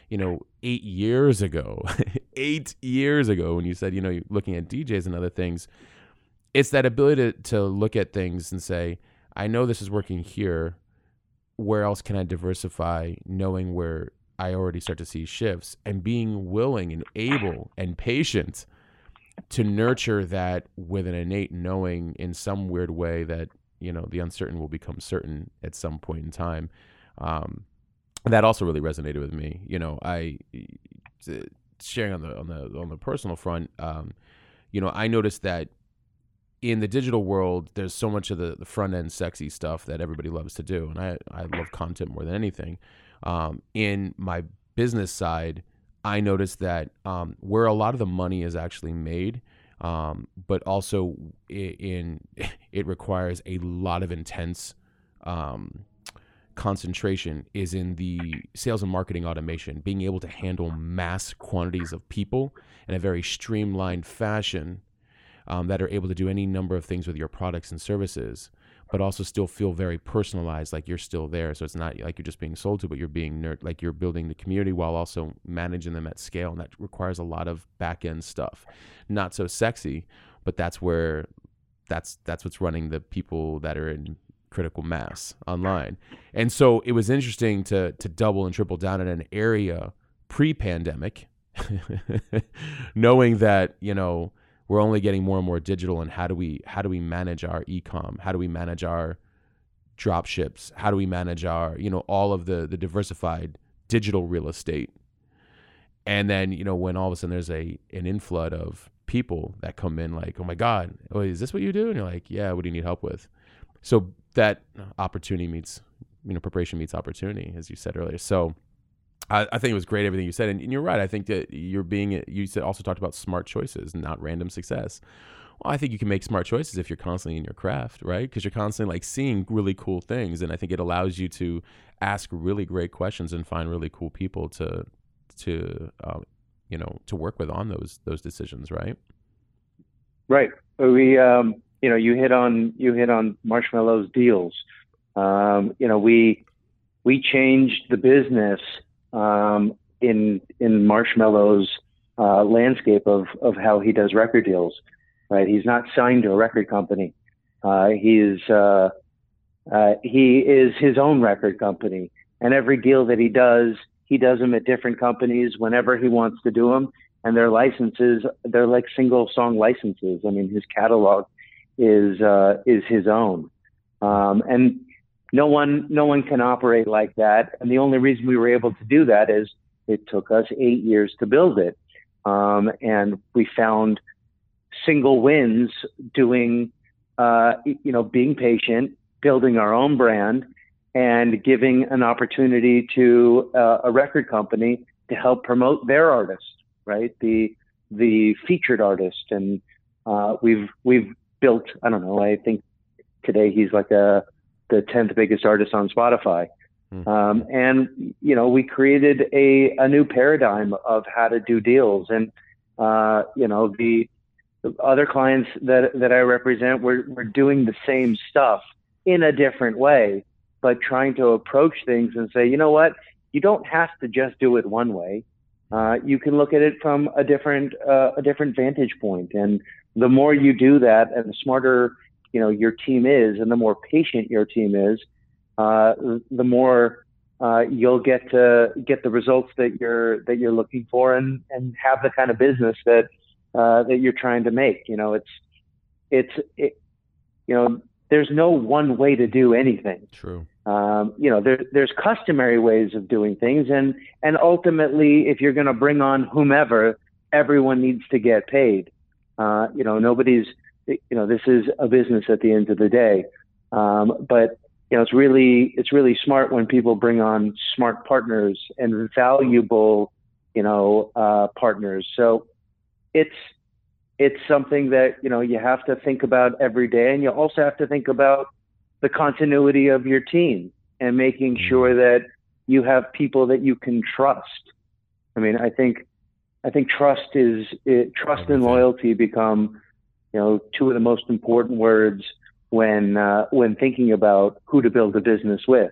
you know, eight years ago, eight years ago, when you said, you know, you're looking at DJs and other things, it's that ability to, to look at things and say, I know this is working here. Where else can I diversify, knowing where I already start to see shifts and being willing and able and patient to nurture that with an innate knowing in some weird way that you know the uncertain will become certain at some point in time. Um, that also really resonated with me. You know i sharing on the on the on the personal front um, you know i noticed that in the digital world there's so much of the, the front end sexy stuff that everybody loves to do and i i love content more than anything. Um, in my business side i noticed that um, where a lot of the money is actually made um, but also in it requires a lot of intense um, concentration is in the sales and marketing automation, being able to handle mass quantities of people in a very streamlined fashion um, that are able to do any number of things with your products and services but also still feel very personalized, like you're still there. So it's not like you're just being sold to, but you're being nerd, like you're building the community while also managing them at scale, and that requires a lot of back end stuff. Not so sexy, but that's where that's that's what's running the people that are in critical mass online. And so it was interesting to to double and triple down in an area pre-pandemic, knowing that you know we're only getting more and more digital and how do we how do we manage our ecom? How do we manage our drop ships how do we manage our you know all of the the diversified digital real estate? And then you know when all of a sudden there's a an inflood of people that come in like oh my god oh is this what you do? And you're like yeah what do you need help with? So that opportunity meets you know preparation meets opportunity as you said earlier. So I, I think it was great everything you said, and, and you're right. I think that you're being you said also talked about smart choices, not random success. Well, I think you can make smart choices if you're constantly in your craft, right? Because you're constantly like seeing really cool things, and I think it allows you to ask really great questions and find really cool people to to uh, you know to work with on those those decisions, right? Right. We um, you know you hit on you hit on Marshmello's deals. Um, you know we we changed the business um, in in Marshmello's uh, landscape of of how he does record deals. Right, he's not signed to a record company. Uh, he is uh, uh, he is his own record company, and every deal that he does, he does them at different companies whenever he wants to do them. And their licenses, they're like single song licenses. I mean, his catalog is uh, is his own. Um, and no one no one can operate like that. And the only reason we were able to do that is it took us eight years to build it. Um, and we found single wins doing uh, you know being patient building our own brand and giving an opportunity to uh, a record company to help promote their artist right? The the featured artist. And uh, we've we've built i don't know i think today he's like a the 10th biggest artist on Spotify. Mm-hmm. Um, and, you know, we created a, a new paradigm of how to do deals. And, uh, you know, the, the, other clients that, that I represent, we're, we're doing the same stuff in a different way, but trying to approach things and say, you know what, you don't have to just do it one way. Uh, you can look at it from a different, uh, a different vantage. And the more you do that and the smarter you know your team is, and the more patient your team is, uh, the more uh, you'll get to get the results that you're that you're looking for, and and have the kind of business that uh, that you're trying to make. You know, it's it's it, you know there's no one way to do anything. True. Um, you know, there, there's customary ways of doing things, and and ultimately, if you're going to bring on whomever, everyone needs to get paid. Uh, you know, nobody's you know, this is a business at the end of the day. Um, but you know, it's really it's really smart when people bring on smart partners and valuable, you know, uh, partners. So it's it's something that you know you have to think about every day, and you also have to think about the continuity of your team and making mm-hmm. sure that you have people that you can trust. I mean, I think I think trust is it, trust and loyalty become you know, two of the most important words when uh, when thinking about who to build a business with,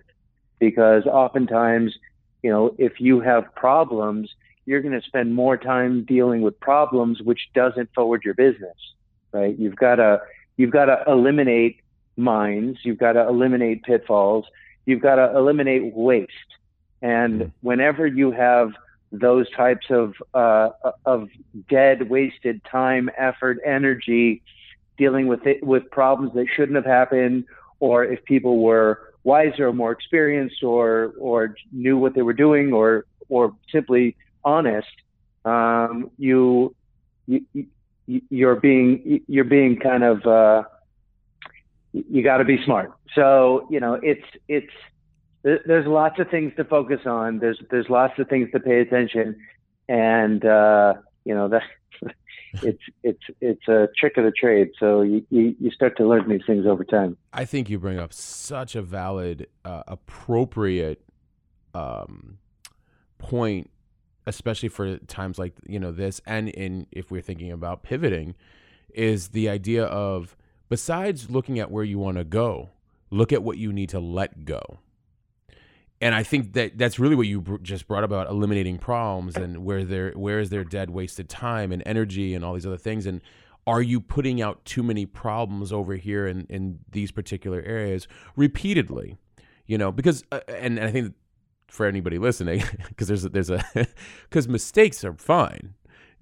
because oftentimes, you know, if you have problems, you're going to spend more time dealing with problems, which doesn't forward your business, right? You've got to you've got to eliminate mines, you've got to eliminate pitfalls, you've got to eliminate waste, and mm-hmm. whenever you have those types of uh, of dead, wasted time, effort, energy, dealing with it with problems that shouldn't have happened, or if people were wiser or more experienced, or or knew what they were doing, or or simply honest, um, you, you you're being you're being kind of uh, you got to be smart. So you know it's it's there's lots of things to focus on. There's there's lots of things to pay attention, and uh, you know that it's it's it's a trick of the trade. So you, you, you start to learn these things over time. I think you bring up such a valid, uh, appropriate um, point, especially for times like you know this, and in if we're thinking about pivoting, is the idea of besides looking at where you want to go, look at what you need to let go and I think that that's really what you br- just brought about eliminating problems and where there where is there dead wasted time and energy and all these other things and are you putting out too many problems over here in in these particular areas repeatedly you know because uh, and, and I think for anybody listening because there's a, there's a because mistakes are fine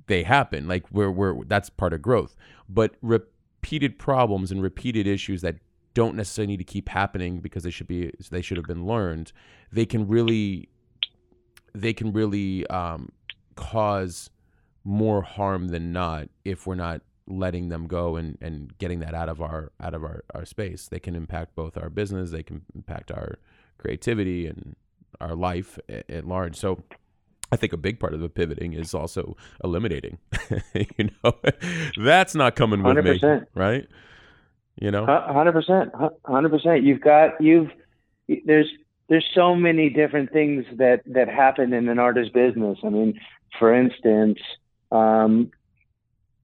they happen. Like we're we're that's part of growth. But repeated problems and repeated issues that don't necessarily need to keep happening because they should be they should have been learned. They can really they can really um, cause more harm than not if we're not letting them go and, and getting that out of our out of our, our space. They can impact both our business, they can impact our creativity and our life at, at large. So I think a big part of the pivoting is also eliminating. you know, that's not coming with 100%. me, right? You know, hundred percent, hundred percent. You've got you've there's there's so many different things that that happen in an artist business. I mean, for instance, um,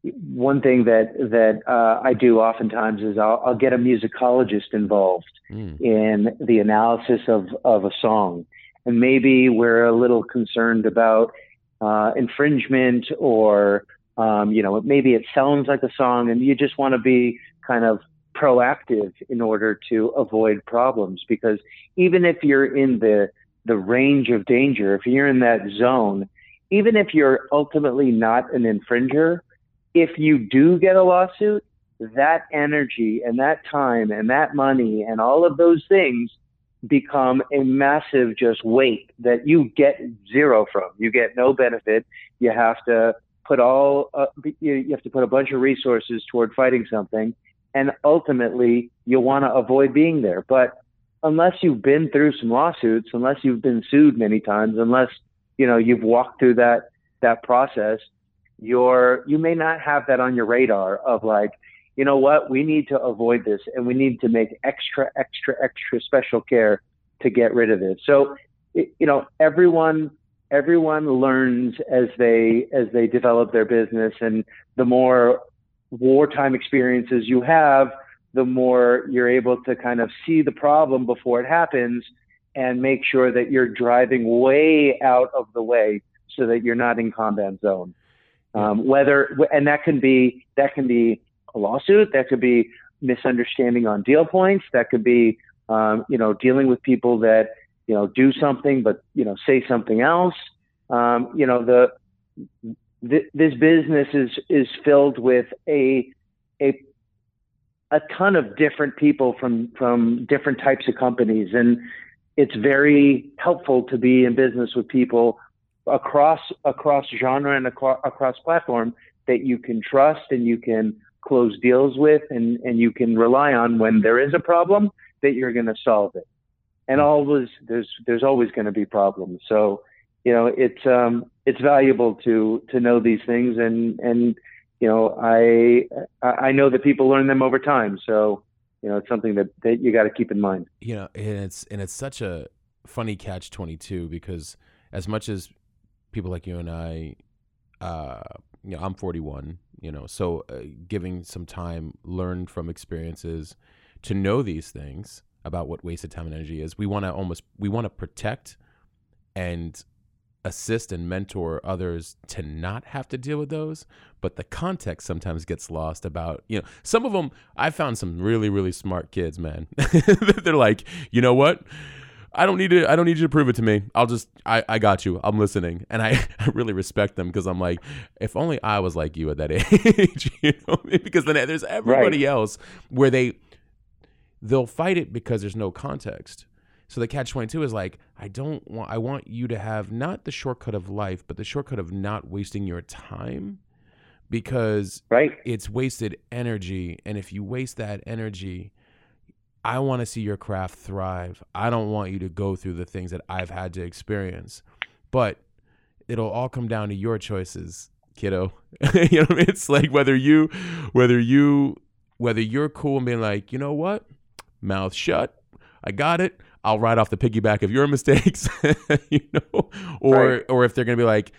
one thing that that uh, I do oftentimes is I'll, I'll get a musicologist involved mm. in the analysis of of a song, and maybe we're a little concerned about uh, infringement or um, you know maybe it sounds like a song, and you just want to be kind of proactive in order to avoid problems because even if you're in the the range of danger if you're in that zone even if you're ultimately not an infringer if you do get a lawsuit that energy and that time and that money and all of those things become a massive just weight that you get zero from. You get no benefit. You have to put all uh, you have to put a bunch of resources toward fighting something and ultimately you'll want to avoid being there. But unless you've been through some lawsuits, unless you've been sued many times, unless you know you've walked through that that process, you're you may not have that on your radar of like, you know what, we need to avoid this and we need to make extra, extra, extra special care to get rid of it. So, you know, everyone everyone learns as they as they develop their business and the more wartime experiences you have, the more you're able to kind of see the problem before it happens and make sure that you're driving way out of the way so that you're not in combat zone. Um, whether and that can be that can be a lawsuit, that could be misunderstanding on deal points, that could be um, you know dealing with people that you know do something but you know say something else. Um, you know the th- this business is is filled with a a a ton of different people from from different types of companies. And it's very helpful to be in business with people across across genre and across, across platform that you can trust and you can close deals with and and you can rely on when there is a problem that you're going to solve it. And always there's there's always going to be problems. So you know it's um it's valuable to to know these things and and you know I I know that people learn them over time. So you know it's something that that you got to keep in mind. You know and it's and it's such a funny catch 22 because as much as people like you and I uh you know I'm 41 you know so uh, giving some time learn from experiences to know these things about what wasted time and energy is we want to almost we want to protect and assist and mentor others to not have to deal with those but the context sometimes gets lost about you know some of them i found some really really smart kids man. They're like you know what? I don't need to i don't need you to prove it to me. I'll just i, I got you. I'm listening. And i, I really respect them because i'm like if only i was like you at that age you know because then there's everybody right. else where they they'll fight it because there's no context so the catch 22 is like, I don't want, I want you to have not the shortcut of life, but the shortcut of not wasting your time because right. it's wasted energy. And if you waste that energy, I want to see your craft thrive. I don't want you to go through the things that I've had to experience. But it'll all come down to your choices, kiddo. you know I mean? It's like whether you whether you whether you're cool and being like, you know what? Mouth shut. I got it. I'll ride off the piggyback of your mistakes, you know, or right. or if they're gonna be like,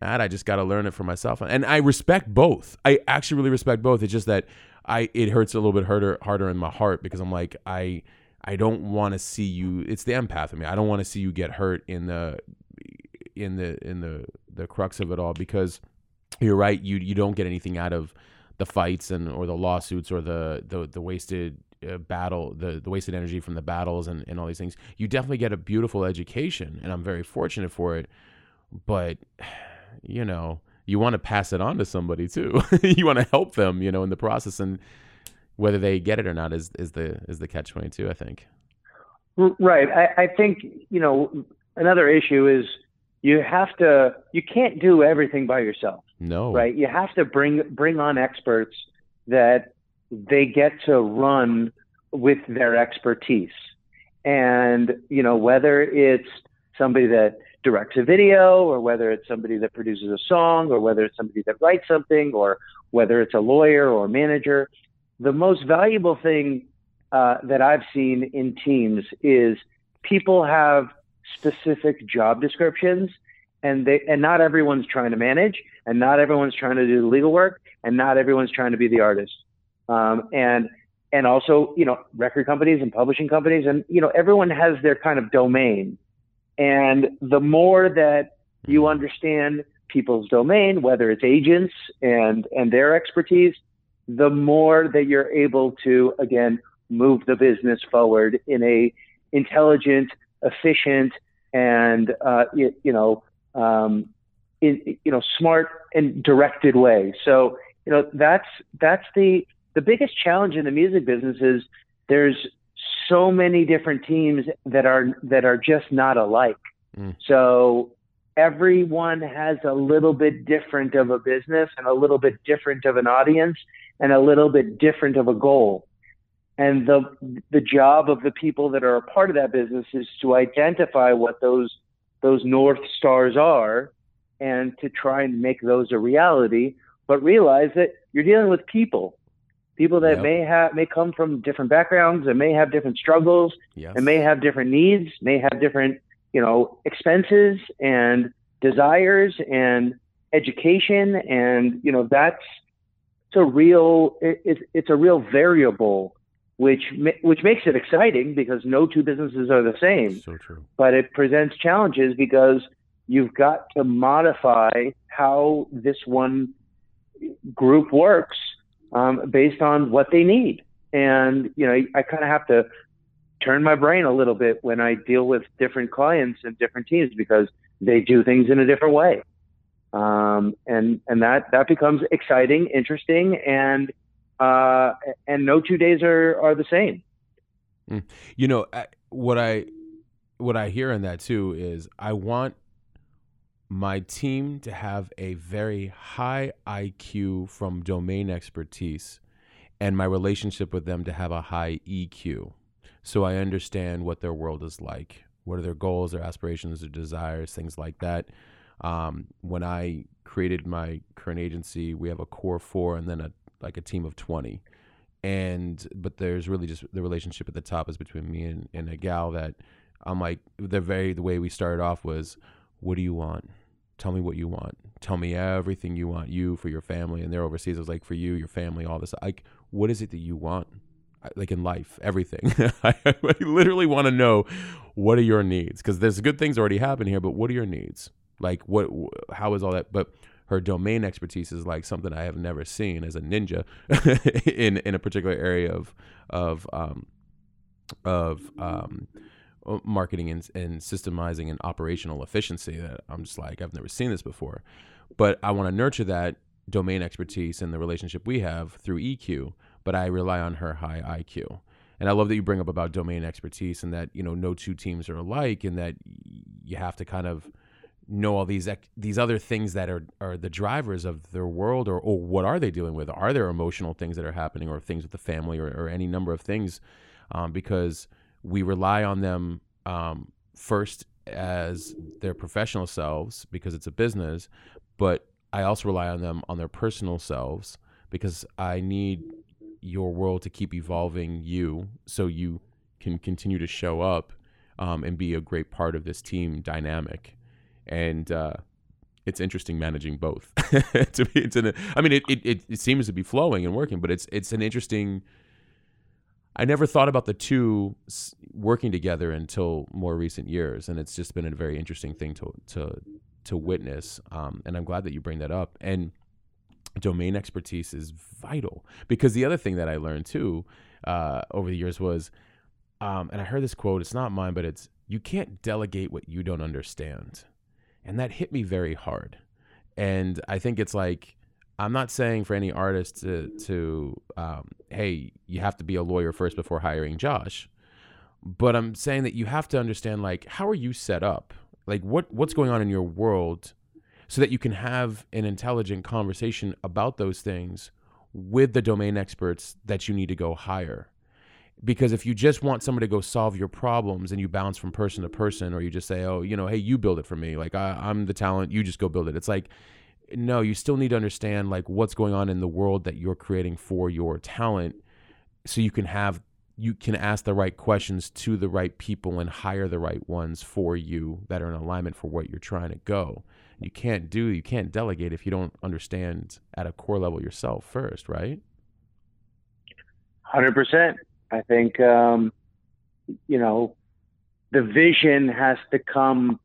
Matt, I just got to learn it for myself, and I respect both. I actually really respect both. It's just that I it hurts a little bit harder harder in my heart because I'm like I I don't want to see you. It's the empath in me. I don't want to see you get hurt in the in the in the the crux of it all because you're right. You you don't get anything out of the fights and or the lawsuits or the the, the wasted uh, battle, the, the wasted energy from the battles and, and all these things, you definitely get a beautiful education. And I'm very fortunate for it. But, you know, you want to pass it on to somebody too. you want to help them, you know, in the process, and whether they get it or not is is the is the catch twenty two. I think. Right. I, I think you know another issue is you have to you can't do everything by yourself. No. Right. You have to bring bring on experts that they get to run with their expertise. And, you know, whether it's somebody that directs a video or whether it's somebody that produces a song or whether it's somebody that writes something or whether it's a lawyer or a manager, the most valuable thing uh, that I've seen in teams is people have specific job descriptions and they and not everyone's trying to manage and not everyone's trying to do the legal work and not everyone's trying to be the artist um, and and also you know record companies and publishing companies and you know everyone has their kind of domain. And the more that you understand people's domain whether it's agents and and their expertise the more that you're able to again move the business forward in a intelligent efficient and uh, you, you know um, in, you know smart and directed way. So you know that's that's the the biggest challenge in the music business is there's so many different teams that are that are just not alike. Mm. So everyone has a little bit different of a business and a little bit different of an audience and a little bit different of a goal. And the the job of the people that are a part of that business is to identify what those those north stars are and to try and make those a reality, but realize that you're dealing with people people that yep. may have may come from different backgrounds and may have different struggles yes. and may have different needs may have different you know expenses and desires and education and you know that's it's a real it, it's a real variable which which makes it exciting because no two businesses are the same so true but it presents challenges because you've got to modify how this one group works um, based on what they need. And, you know, I, kind of have to turn my brain a little bit when I deal with different clients and different teams because they do things in a different way. Um, and, and that, that becomes exciting, interesting, and, uh, and no two days are, are the same. Hmm. You know, what I, what I hear in that too is I want my team to have a very high IQ from domain expertise and my relationship with them to have a high EQ. So I understand what their world is like. What are their goals, their aspirations, their desires, things like that. Um, when I created my current agency, we have a core four and then a like a team of 20. And but there's really just the relationship at the top is between me and, and a gal that I'm like the very the way we started off was what do you want? Tell me what you want. Tell me everything you want. You for your family, and they're overseas. I was like, for you, your family, all this. Like, what is it that you want? Like in life, everything. I, literally want to know what are your needs because there's good things already happen here, but what are your needs? Like, what? How is all that? But her domain expertise is like something I have never seen as a ninja in in a particular area of of um, of um, marketing and, and systemizing and operational efficiency that I'm just like, I've never seen this before. But I want to nurture that domain expertise and the relationship we have through EQ, but I rely on her high IQ. And I love that you bring up about domain expertise and that, you know, no two teams are alike and that you have to kind of know all these these other things that are are the drivers of their world or, or what are they dealing with? Are there emotional things that are happening or things with the family or, or any number of things? Um, because we rely on them um, first as their professional selves because it's a business, but I also rely on them on their personal selves because I need your world to keep evolving you so you can continue to show up um, and be a great part of this team dynamic. And uh, it's interesting managing both. to be, it's an, I mean, it, it, it seems to be flowing and working, but it's it's an interesting I never thought about the two working together until more recent years, and it's just been a very interesting thing to to to witness. Um, and I'm glad that you bring that up. And domain expertise is vital because the other thing that I learned too uh, over the years was, um, and I heard this quote. It's not mine, but it's you can't delegate what you don't understand, and that hit me very hard. and I think it's like I'm not saying for any artist to to um, hey you have to be a lawyer first before hiring Josh, but I'm saying that you have to understand like how are you set up, like what what's going on in your world, so that you can have an intelligent conversation about those things with the domain experts that you need to go hire? Because if you just want somebody to go solve your problems and you bounce from person to person or you just say oh you know hey you build it for me. Like I, i'm the talent you just go build it. It's like no you still need to understand like what's going on in the world that you're creating for your talent so you can have you can ask the right questions to the right people and hire the right ones for you that are in alignment for what you're trying to go you can't do you can't delegate if you don't understand at a core level yourself first right 100% I think um, you know the vision has to come.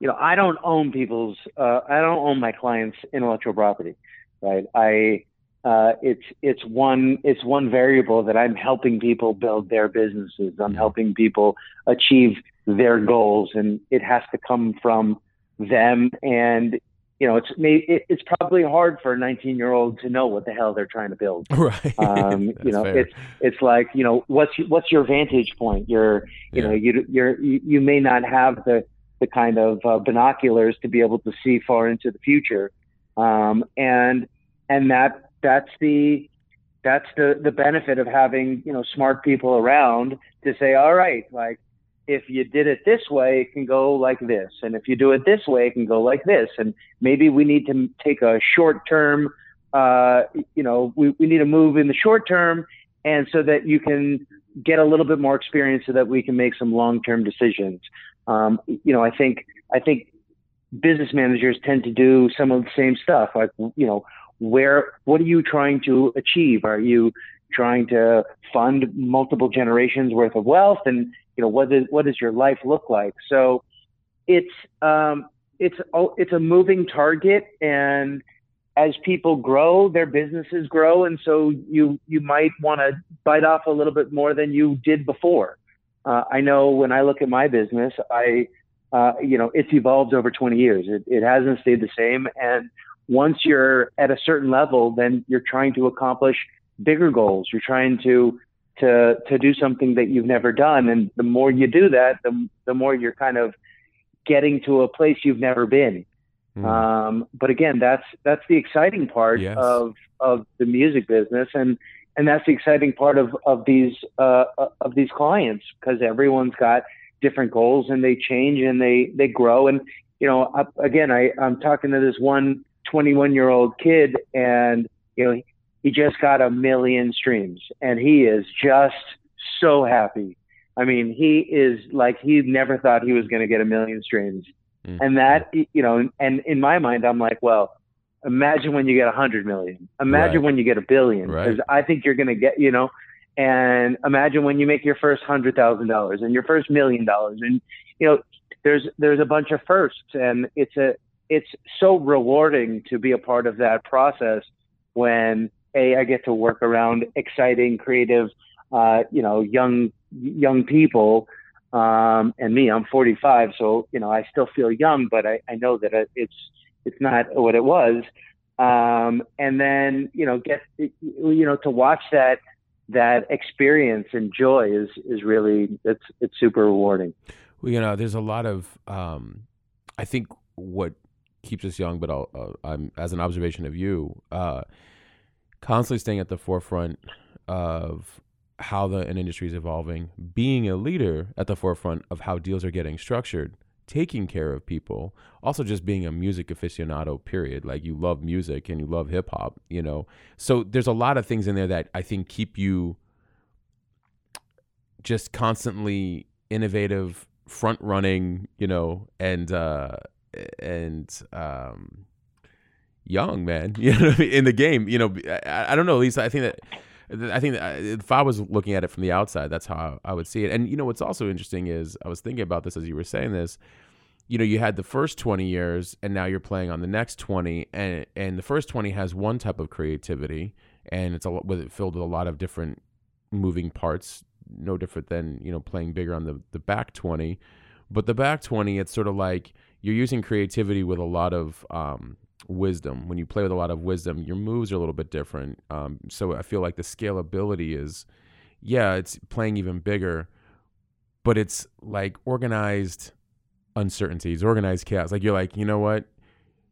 You know, I don't own people's. Uh, I don't own my clients' intellectual property, right? I uh, it's it's one it's one variable that I'm helping people build their businesses. I'm helping people achieve their goals, and it has to come from them. And you know, it's it's probably hard for a 19 year old to know what the hell they're trying to build. Right. Um, you know, fair. it's it's like you know, what's what's your vantage point? You're you yeah. know, you you're you, you may not have the the kind of uh, binoculars to be able to see far into the future, um, and and that that's the that's the the benefit of having you know smart people around to say, all right, like if you did it this way, it can go like this. And if you do it this way, it can go like this. And maybe we need to take a short term, uh, you know, we, we need to move in the short term and so that you can get a little bit more experience so that we can make some long term decisions. Um, you know, I think, I think business managers tend to do some of the same stuff. Like, you know, where, what are you trying to achieve? Are you trying to fund multiple generations worth of wealth? And, you know what is what does your life look like so it's um it's it's a moving target and as people grow their businesses grow and so you you might want to bite off a little bit more than you did before uh, i know when i look at my business i uh, you know it's evolved over 20 years. It, it hasn't stayed the same. And once you're at a certain level then you're trying to accomplish bigger goals. You're trying to to to do something that you've never done. And the more you do that the the more you're kind of getting to a place you've never been. Mm. um, but again that's that's the exciting part yes. of of the music business. And and that's the exciting part of of these uh, of these clients because everyone's got different goals and they change and they they grow and you know I, again I I'm talking to this one 21 year old kid and you know he just got a million streams and he is just so happy. I mean, he is like he never thought he was going to get a million streams. Mm-hmm. And that, you know, and in my mind, I'm like, well, imagine when you get a hundred million. Imagine right. when you get a billion. Because right. I think you're going to get, you know, and imagine when you make your first hundred thousand dollars and your first million dollars. And, you know, there's, there's a bunch of firsts and it's a, it's so rewarding to be a part of that process when a I get to work around exciting, creative, uh, you know, young young people. Um, and me, I'm 45, so you know I still feel young, but I, I know that it's it's not what it was. Um, and then you know get you know to watch that that experience and joy is is really it's it's super rewarding. Well, you know, there's a lot of um, I think what keeps us young, but uh, as an observation of you. Uh, constantly staying at the forefront of how the an industry is evolving, being a leader at the forefront of how deals are getting structured, taking care of people, also just being a music aficionado, period. Like you love music and you love hip hop, you know. So there's a lot of things in there that I think keep you just constantly innovative, front running, you know, and uh and um young, man. You know, in the game, you know, I, I don't know. At least I think that. I think if I was looking at it from the outside, that's how I would see it. And you know, what's also interesting is I was thinking about this as you were saying this. You know, you had the first twenty years, and now you're playing on the next twenty, and and the first twenty has one type of creativity, and it's a with it filled with a lot of different moving parts, no different than you know playing bigger on the the back twenty. But the back twenty, it's sort of like you're using creativity with a lot of um, wisdom. When you play with a lot of wisdom, your moves are a little bit different. Um, so I feel like the scalability is, yeah, it's playing even bigger, but it's like organized uncertainties, organized chaos. Like you're like, you know what?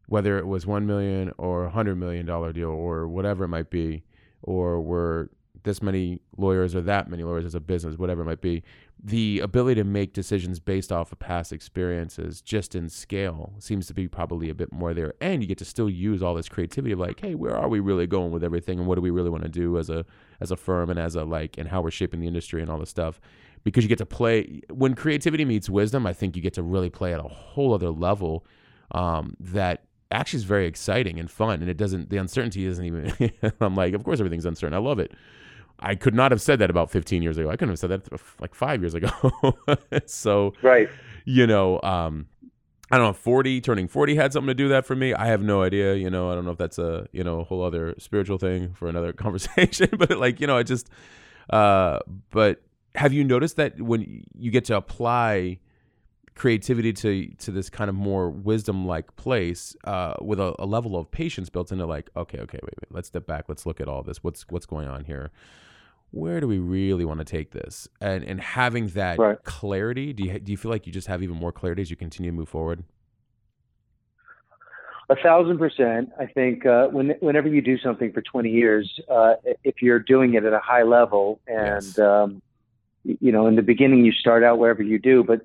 Whether it was one million or a hundred million dollar deal or whatever it might be, or we're this many lawyers or that many lawyers as a business, whatever it might be, the ability to make decisions based off of past experiences just in scale seems to be probably a bit more there. And you get to still use all this creativity of like hey where are we really going with everything? And what do we really want to do as a as a firm and as a like and how we're shaping the industry and all this stuff? Because you get to play when creativity meets wisdom i think you get to really play at a whole other level um, that actually is very exciting and fun. And it doesn't the uncertainty isn't even i'm like of course everything's uncertain. I love it I could not have said that about 15 years ago. I couldn't have said that like five years ago. so, right, you know, um, I don't know. 40 turning 40 had something to do that for me. I have no idea. You know, I don't know if that's a you know a whole other spiritual thing for another conversation. but like you know, I just. Uh, but have you noticed that when you get to apply creativity to to this kind of more wisdom like place uh, with a, a, level of patience built into like okay okay wait wait let's step back let's look at all this what's what's going on here where do we really want to take this? And and having that right. clarity, do you do you feel like you just have even more clarity as you continue to move forward? A thousand percent. I think uh, when, whenever you do something for 20 years, uh, if you're doing it at a high level, and yes. um, you know, in the beginning you start out wherever you do, but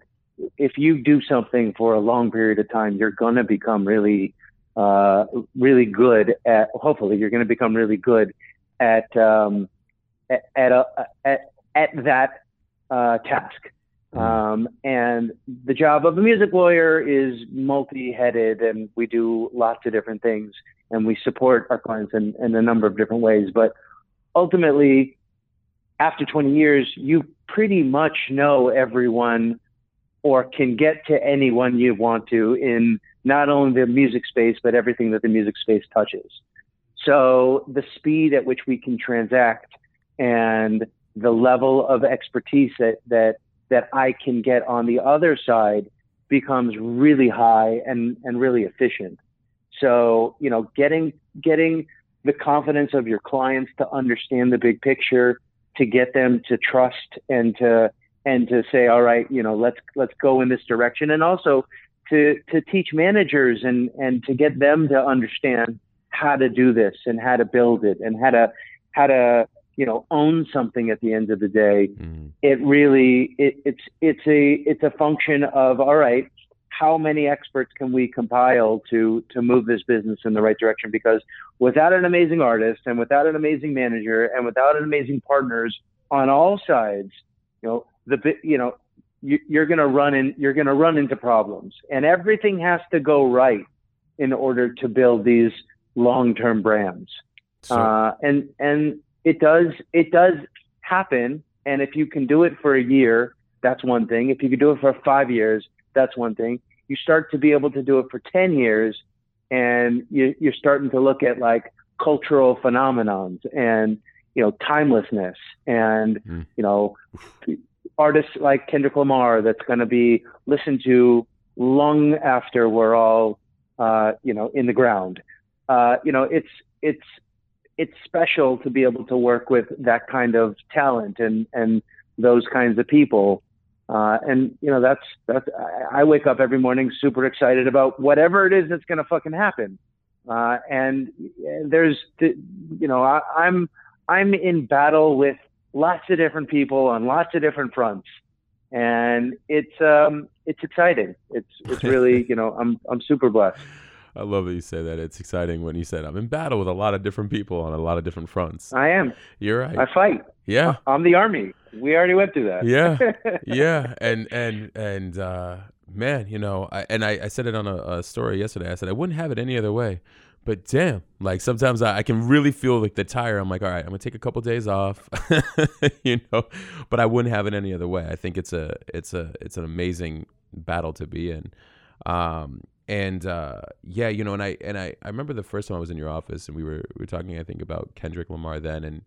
if you do something for a long period of time, you're going to become really, uh, really good at. Hopefully, you're going to become really good at um, at a, at, at that uh, task. Mm-hmm. Um, and the job of a music lawyer is multi-headed, and we do lots of different things, and we support our clients in, in a number of different ways. But ultimately, after 20 years, you pretty much know everyone or can get to anyone you want to in not only the music space, but everything that the music space touches. So the speed at which we can transact and the level of expertise that that that I can get on the other side becomes really high and and really efficient. So you know, getting getting the confidence of your clients to understand the big picture, to get them to trust and to and to say, all right, you know, let's let's go in this direction, and also to to teach managers and and to get them to understand how to do this and how to build it and how to how to you know own something at the end of the day. Mm. it really it, it's it's a it's a function of all right how many experts can we compile to to move this business in the right direction? Because without an amazing artist and without an amazing manager and without an amazing partners on all sides you know the you know you, you're going to run in you're going to run into problems. And everything has to go right in order to build these long-term brands. So, uh, and and it does it does happen. And if you can do it for a year that's one thing. If you can do it for five years that's one thing. You start to be able to do it for 10 years and you, you're starting to look at like cultural phenomenons and you know timelessness and mm. you know artists like Kendrick Lamar that's going to be listened to long after we're all uh, you know in the ground. Uh, you know it's it's it's special to be able to work with that kind of talent and and those kinds of people. Uh, and you know that's that's I wake up every morning super excited about whatever it is that's gonna fucking happen. Uh, and there's you know I, I'm I'm in battle with lots of different people on lots of different fronts, and it's um it's exciting. It's it's really you know I'm I'm super blessed. I love that you say that. It's exciting when you said I'm in battle with a lot of different people on a lot of different fronts. I am. You're right. I fight. Yeah. I'm the army. We already went through that. Yeah. yeah. And and and uh man, you know, I, and I, I said it on a, a, story yesterday. I said I wouldn't have it any other way. But damn, like sometimes I, I can really feel like the tire. I'm like, all right, I'm gonna take a couple days off, you know. But I wouldn't have it any other way. I think it's a it's a it's an amazing battle to be in. Um, and uh, yeah, you know, and I and I, I remember the first time I was in your office and we were we were talking, I think, about Kendrick Lamar then, and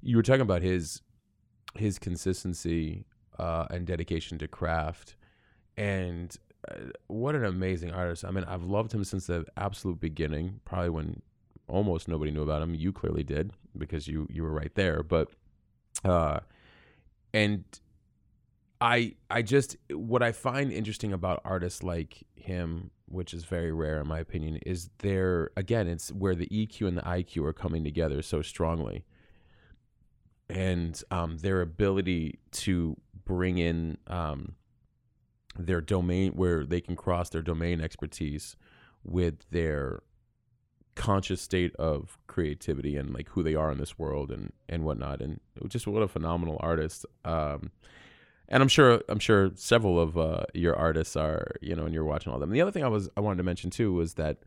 you were talking about his his consistency uh, and dedication to craft, and what an amazing artist. I mean, I've loved him since the absolute beginning, probably when almost nobody knew about him. You clearly did because you you were right there, but uh and I I just what I find interesting about artists like him, which is very rare in my opinion, is there again it's where the EQ and the IQ are coming together so strongly, and um, their ability to bring in um, their domain where they can cross their domain expertise with their conscious state of creativity and like who they are in this world and and whatnot and just what a phenomenal artist um, and I'm sure I'm sure several of uh, your artists are you know and you're watching all of them. And the other thing I was I wanted to mention too was that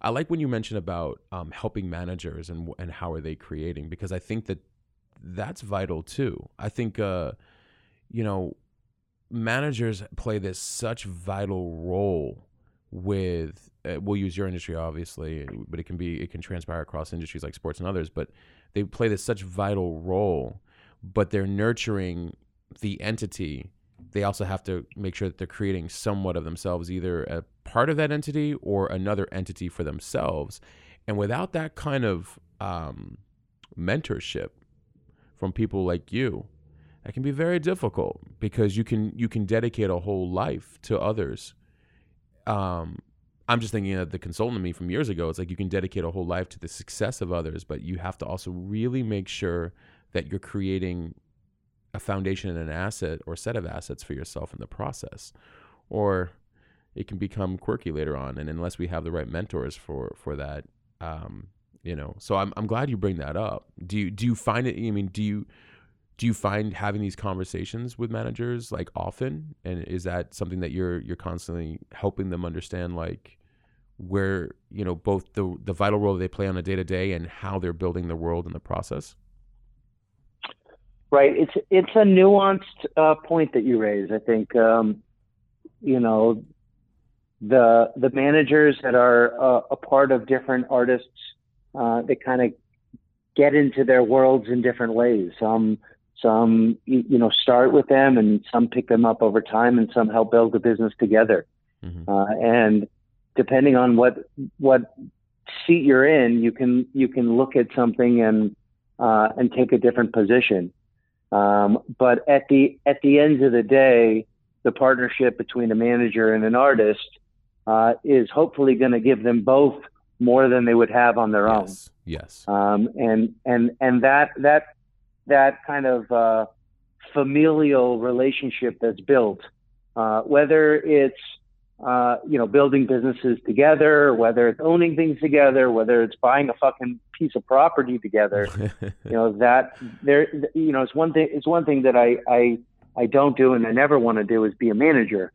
I like when you mention about um, helping managers and and how are they creating because I think that that's vital too. I think uh, you know managers play this such vital role with uh, we'll use your industry obviously but it can be it can transpire across industries like sports and others but they play this such vital role but they're nurturing the entity, they also have to make sure that they're creating somewhat of themselves, either a part of that entity or another entity for themselves. And without that kind of um, mentorship from people like you, that can be very difficult because you can you can dedicate a whole life to others. Um, I'm just thinking of the consultant me from years ago. It's like you can dedicate a whole life to the success of others, but you have to also really make sure that you're creating a foundation and an asset or set of assets for yourself in the process or it can become quirky later on and unless we have the right mentors for for that um, you know so I'm, I'm glad you bring that up do you do you find it i mean do you do you find having these conversations with managers like often and is that something that you're you're constantly helping them understand like where you know both the the vital role they play on a day to day and how they're building the world in the process Right. It's it's a nuanced uh, point that you raise. I think um, you know the the managers that are uh, a part of different artists. Uh, they kind of get into their worlds in different ways. Some some you know start with them, and some pick them up over time, and some help build the business together. Mm-hmm. Uh, and depending on what what seat you're in, you can you can look at something and uh, and take a different position. Um, but at the at the end of the day, the partnership between a manager and an artist uh, is hopefully going to give them both more than they would have on their yes. own. Yes. Um, and and and that that that kind of uh, familial relationship that's built, uh, whether it's uh, you know, building businesses together, whether it's owning things together, whether it's buying a fucking piece of property together, you know, that there, you know, it's one thing, it's one thing that I, I, I don't do and I never want to do is be a manager.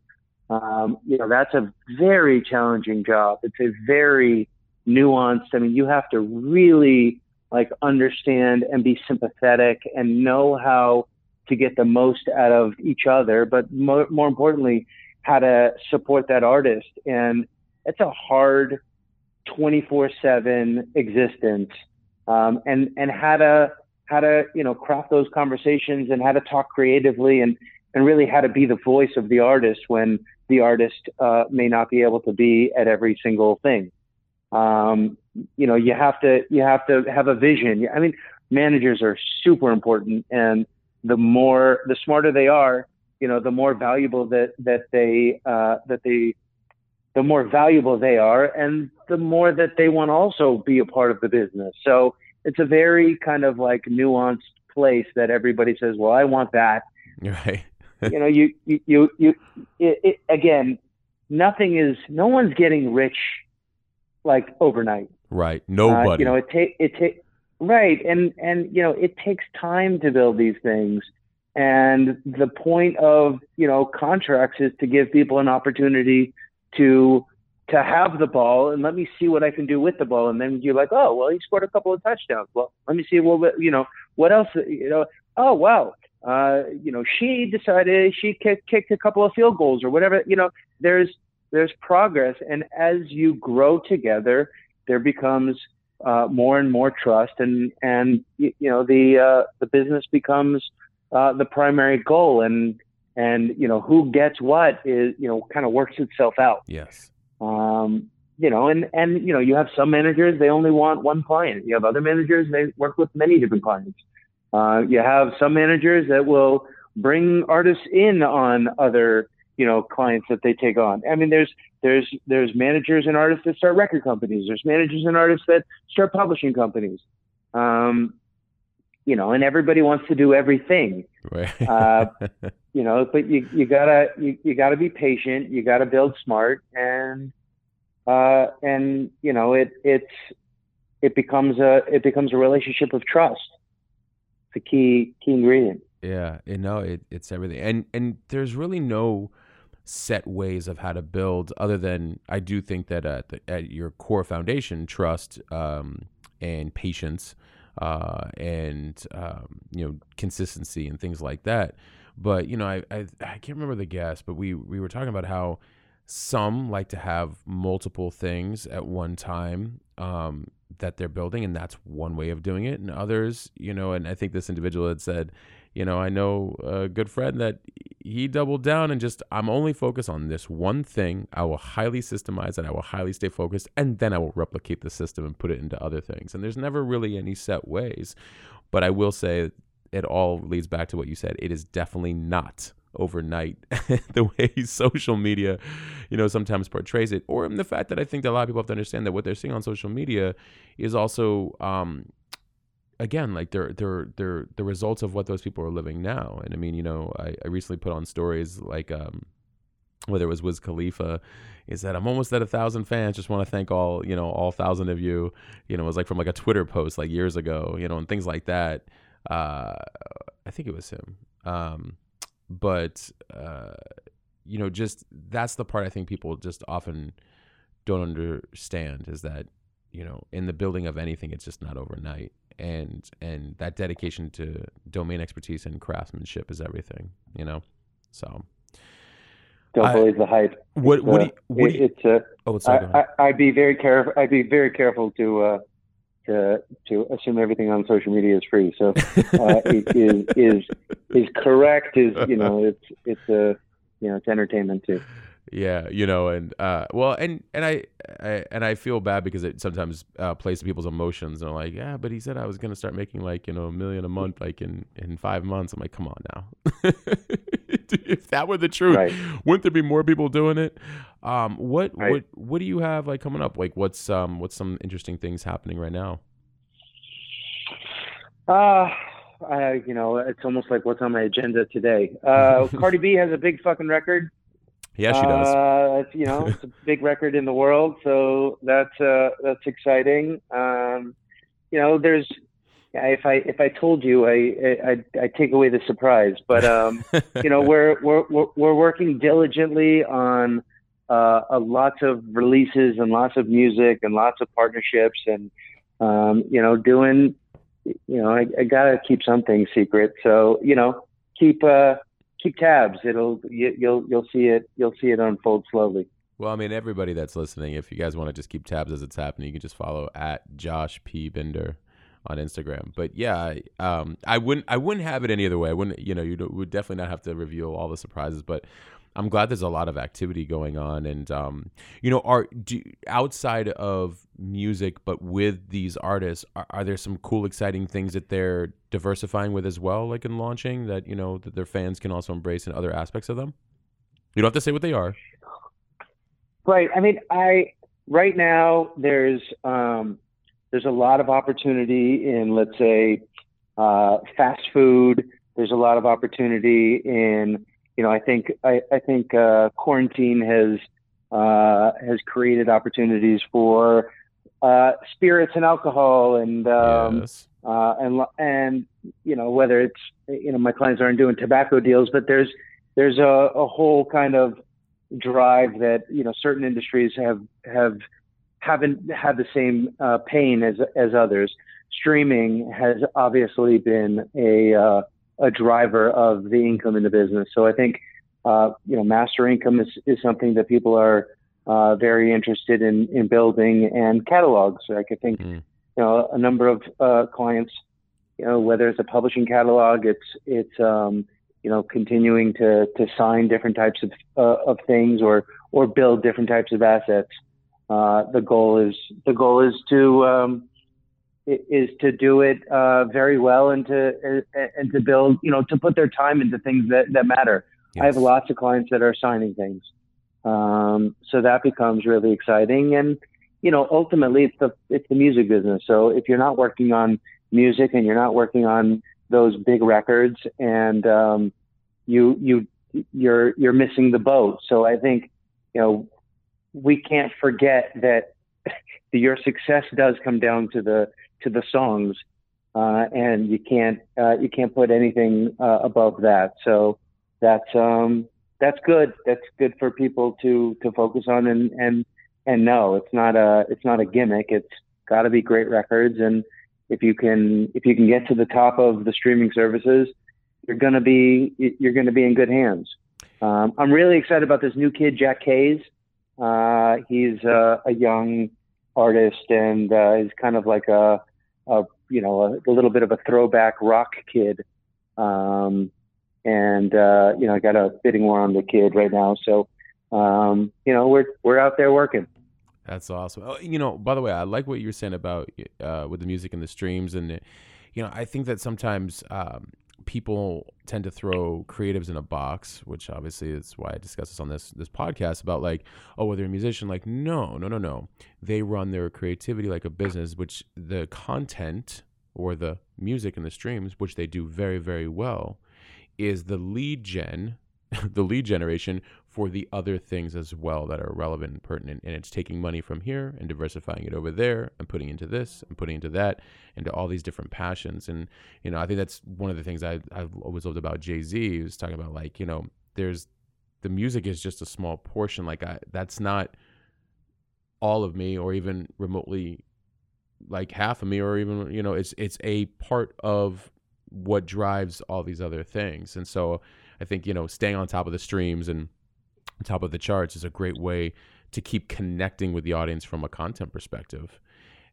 Um, you know, that's a very challenging job. It's a very nuanced. I mean, you have to really like understand and be sympathetic and know how to get the most out of each other. But more, more importantly, how to support that artist. And it's a hard 24 seven existence. Um, and, and how to, how to, you know, craft those conversations and how to talk creatively and, and really how to be the voice of the artist when the artist uh, may not be able to be at every single thing. Um, you know, you have to you have to have a vision. I mean, managers are super important, and the more the smarter they are, you know, the more valuable that that they uh, that they the more valuable they are, and the more that they want to also be a part of the business. So it's a very kind of like nuanced place that everybody says, "Well, I want that." Right. you know, you you you, you it, it, again, nothing is no one's getting rich like overnight. Right. Nobody. Uh, you know, it take it take right, and and you know, it takes time to build these things. And the point of, you know, contracts is to give people an opportunity to to have the ball and let me see what I can do with the ball. And then you're like, oh, well, he scored a couple of touchdowns. Well, let me see what, you know, what else, you know, oh, wow. Uh, you know, she decided she kicked, kicked a couple of field goals or whatever, you know, there's, there's progress. And as you grow together, there becomes uh, more and more trust and, and, you know, the, uh, the business becomes, uh, the primary goal. And and you know who gets what is you know kind of works itself out. Yes. Um, you know, and and you know you have some managers they only want one client. You have other managers they work with many different clients. Uh, you have some managers that will bring artists in on other you know clients that they take on. I mean, there's there's there's managers and artists that start record companies. There's managers and artists that start publishing companies. Um, you know, and everybody wants to do everything. Right. uh, you know, but you you gotta you, you gotta be patient. You gotta build smart, and uh, and you know it it's it becomes a it becomes a relationship of trust. It's a key key ingredient. Yeah, you know, it, it's everything, and and there's really no set ways of how to build other than I do think that at, the, at your core foundation, trust um, and patience uh, and um, you know consistency and things like that. But you know, I, I I can't remember the guess, but we we were talking about how some like to have multiple things at one time um, that they're building, and that's one way of doing it. And others, you know, and I think this individual had said, you know, I know a good friend that he doubled down and just, I'm only focused on this one thing. I will highly systemize it. I will highly stay focused, and then I will replicate the system and put it into other things. And there's never really any set ways. But I will say it all leads back to what you said. It is definitely not overnight the way social media you know sometimes portrays it or the fact that i think that a lot of people have to understand that what they're seeing on social media is also um again like they're they're they're the results of what those people are living now and i mean you know i, I recently put on stories like um whether it was Wiz Khalifa, is that I'm almost at a thousand fans. Just want to thank all, you know, all thousand of you. You know, it was like from like a Twitter post like years ago, you know, and things like that. Uh, I think it was him. Um, but uh, you know, just that's the part I think people just often don't understand is that you know, in the building of anything, it's just not overnight and and that dedication to domain expertise and craftsmanship is everything you know? So don't I, believe the hype. What what, uh, do you, what do you, it's a oh, sorry, I, would be very careful i'd be very careful to uh to to assume everything on social media is free. So uh, it is is is correct is you know it's it's a you know it's entertainment too yeah, you know, and uh, well, and and I, I and I feel bad because it sometimes uh, plays to people's emotions. And I'm like, yeah, but he said I was gonna start making like you know a million a month, like in in five months. I'm like, come on now. if that were the truth, right. wouldn't there be more people doing it? Um, what right. what what do you have like coming up? Like, what's um what's some interesting things happening right now? Uh, uh, you know, it's almost like what's on my agenda today. Uh, Cardi B has a big fucking record. Yeah, she does. Uh, you know, it's a big record in the world, so that's uh, that's exciting. Um, you know, there's if I if I told you, I I I take away the surprise. But um, you know, we're we're we're working diligently on uh, a lots of releases and lots of music and lots of partnerships and um, you know doing you know I, I gotta keep something secret. So you know keep uh keep tabs. It'll you, you'll you'll see it you'll see it unfold slowly. Well, I mean, everybody that's listening, if you guys want to just keep tabs as it's happening, you can just follow at Josh P Binder on Instagram. But yeah, um, I wouldn't I wouldn't have it any other way. I wouldn't you know you would definitely not have to reveal all the surprises, but I'm glad there's a lot of activity going on, and um, you know, are do, outside of music, but with these artists, are, are, there some cool, exciting things that they're diversifying with as well, like in launching that you know that their fans can also embrace in other aspects of them? You don't have to say what they are. Right. I mean, I right now there's um, there's a lot of opportunity in let's say uh, fast food. There's a lot of opportunity in you know, I think I, I think uh, quarantine has uh, has created opportunities for uh, spirits and alcohol and um, yes. uh, and and you know whether it's you know my clients aren't doing tobacco deals, but there's there's a, a whole kind of drive that you know certain industries have have haven't had the same uh, pain as as others. Streaming has obviously been a uh, a driver of the income in the business. So I think, uh, you know, master income is, is something that people are uh, very interested in, in building and catalogs. Like I could think, mm. you know, a number of uh, clients, you know, whether it's a publishing catalog, it's, it's, um, you know, continuing to to sign different types of uh, of things or or build different types of assets. Uh, the goal is the goal is to um, is to do it uh, very well and to and to build you know to put their time into things that that matter. Yes. I have lots of clients that are signing things, um, so that becomes really exciting. And you know, ultimately, it's the it's the music business. So if you're not working on music and you're not working on those big records, and um, you you you're you're missing the boat. So I think you know we can't forget that your success does come down to the to the songs, uh, and you can't uh, you can't put anything uh, above that. So that's um, that's good. That's good for people to to focus on and and and know it's not a it's not a gimmick. It's got to be great records, and if you can if you can get to the top of the streaming services, you're gonna be you're gonna be in good hands. Um, I'm really excited about this new kid, Jack Kays. Uh, he's uh, a young artist, and uh, he's kind of like a, a you know a, a, little bit of a throwback rock kid. Um, and uh, you know, I got a bidding war on the kid right now, so um, you know, we're we're out there working. That's awesome. Oh, you know, by the way, I like what you're saying about uh, with the music and the streams, and you know, I think that sometimes um, people tend to throw creatives in a box, which obviously is why I discuss this on this this podcast about like, oh, well, they're a musician. Like, no, no, no, no. They run their creativity like a business, which the content or the music and the streams, which they do very, very well, is the lead gen the lead generation for the other things as well that are relevant and pertinent. And it's taking money from here and diversifying it over there and putting into this and putting into that, into all these different passions. And, you know, I think that's one of the things I, I've always loved about Jay Z. He was talking about, like, you know, there's the music is just a small portion. Like, I, that's not all of me or even remotely like half of me or even, you know, it's, it's a part of what drives all these other things. And so, I think you know staying on top of the streams and top of the charts is a great way to keep connecting with the audience from a content perspective.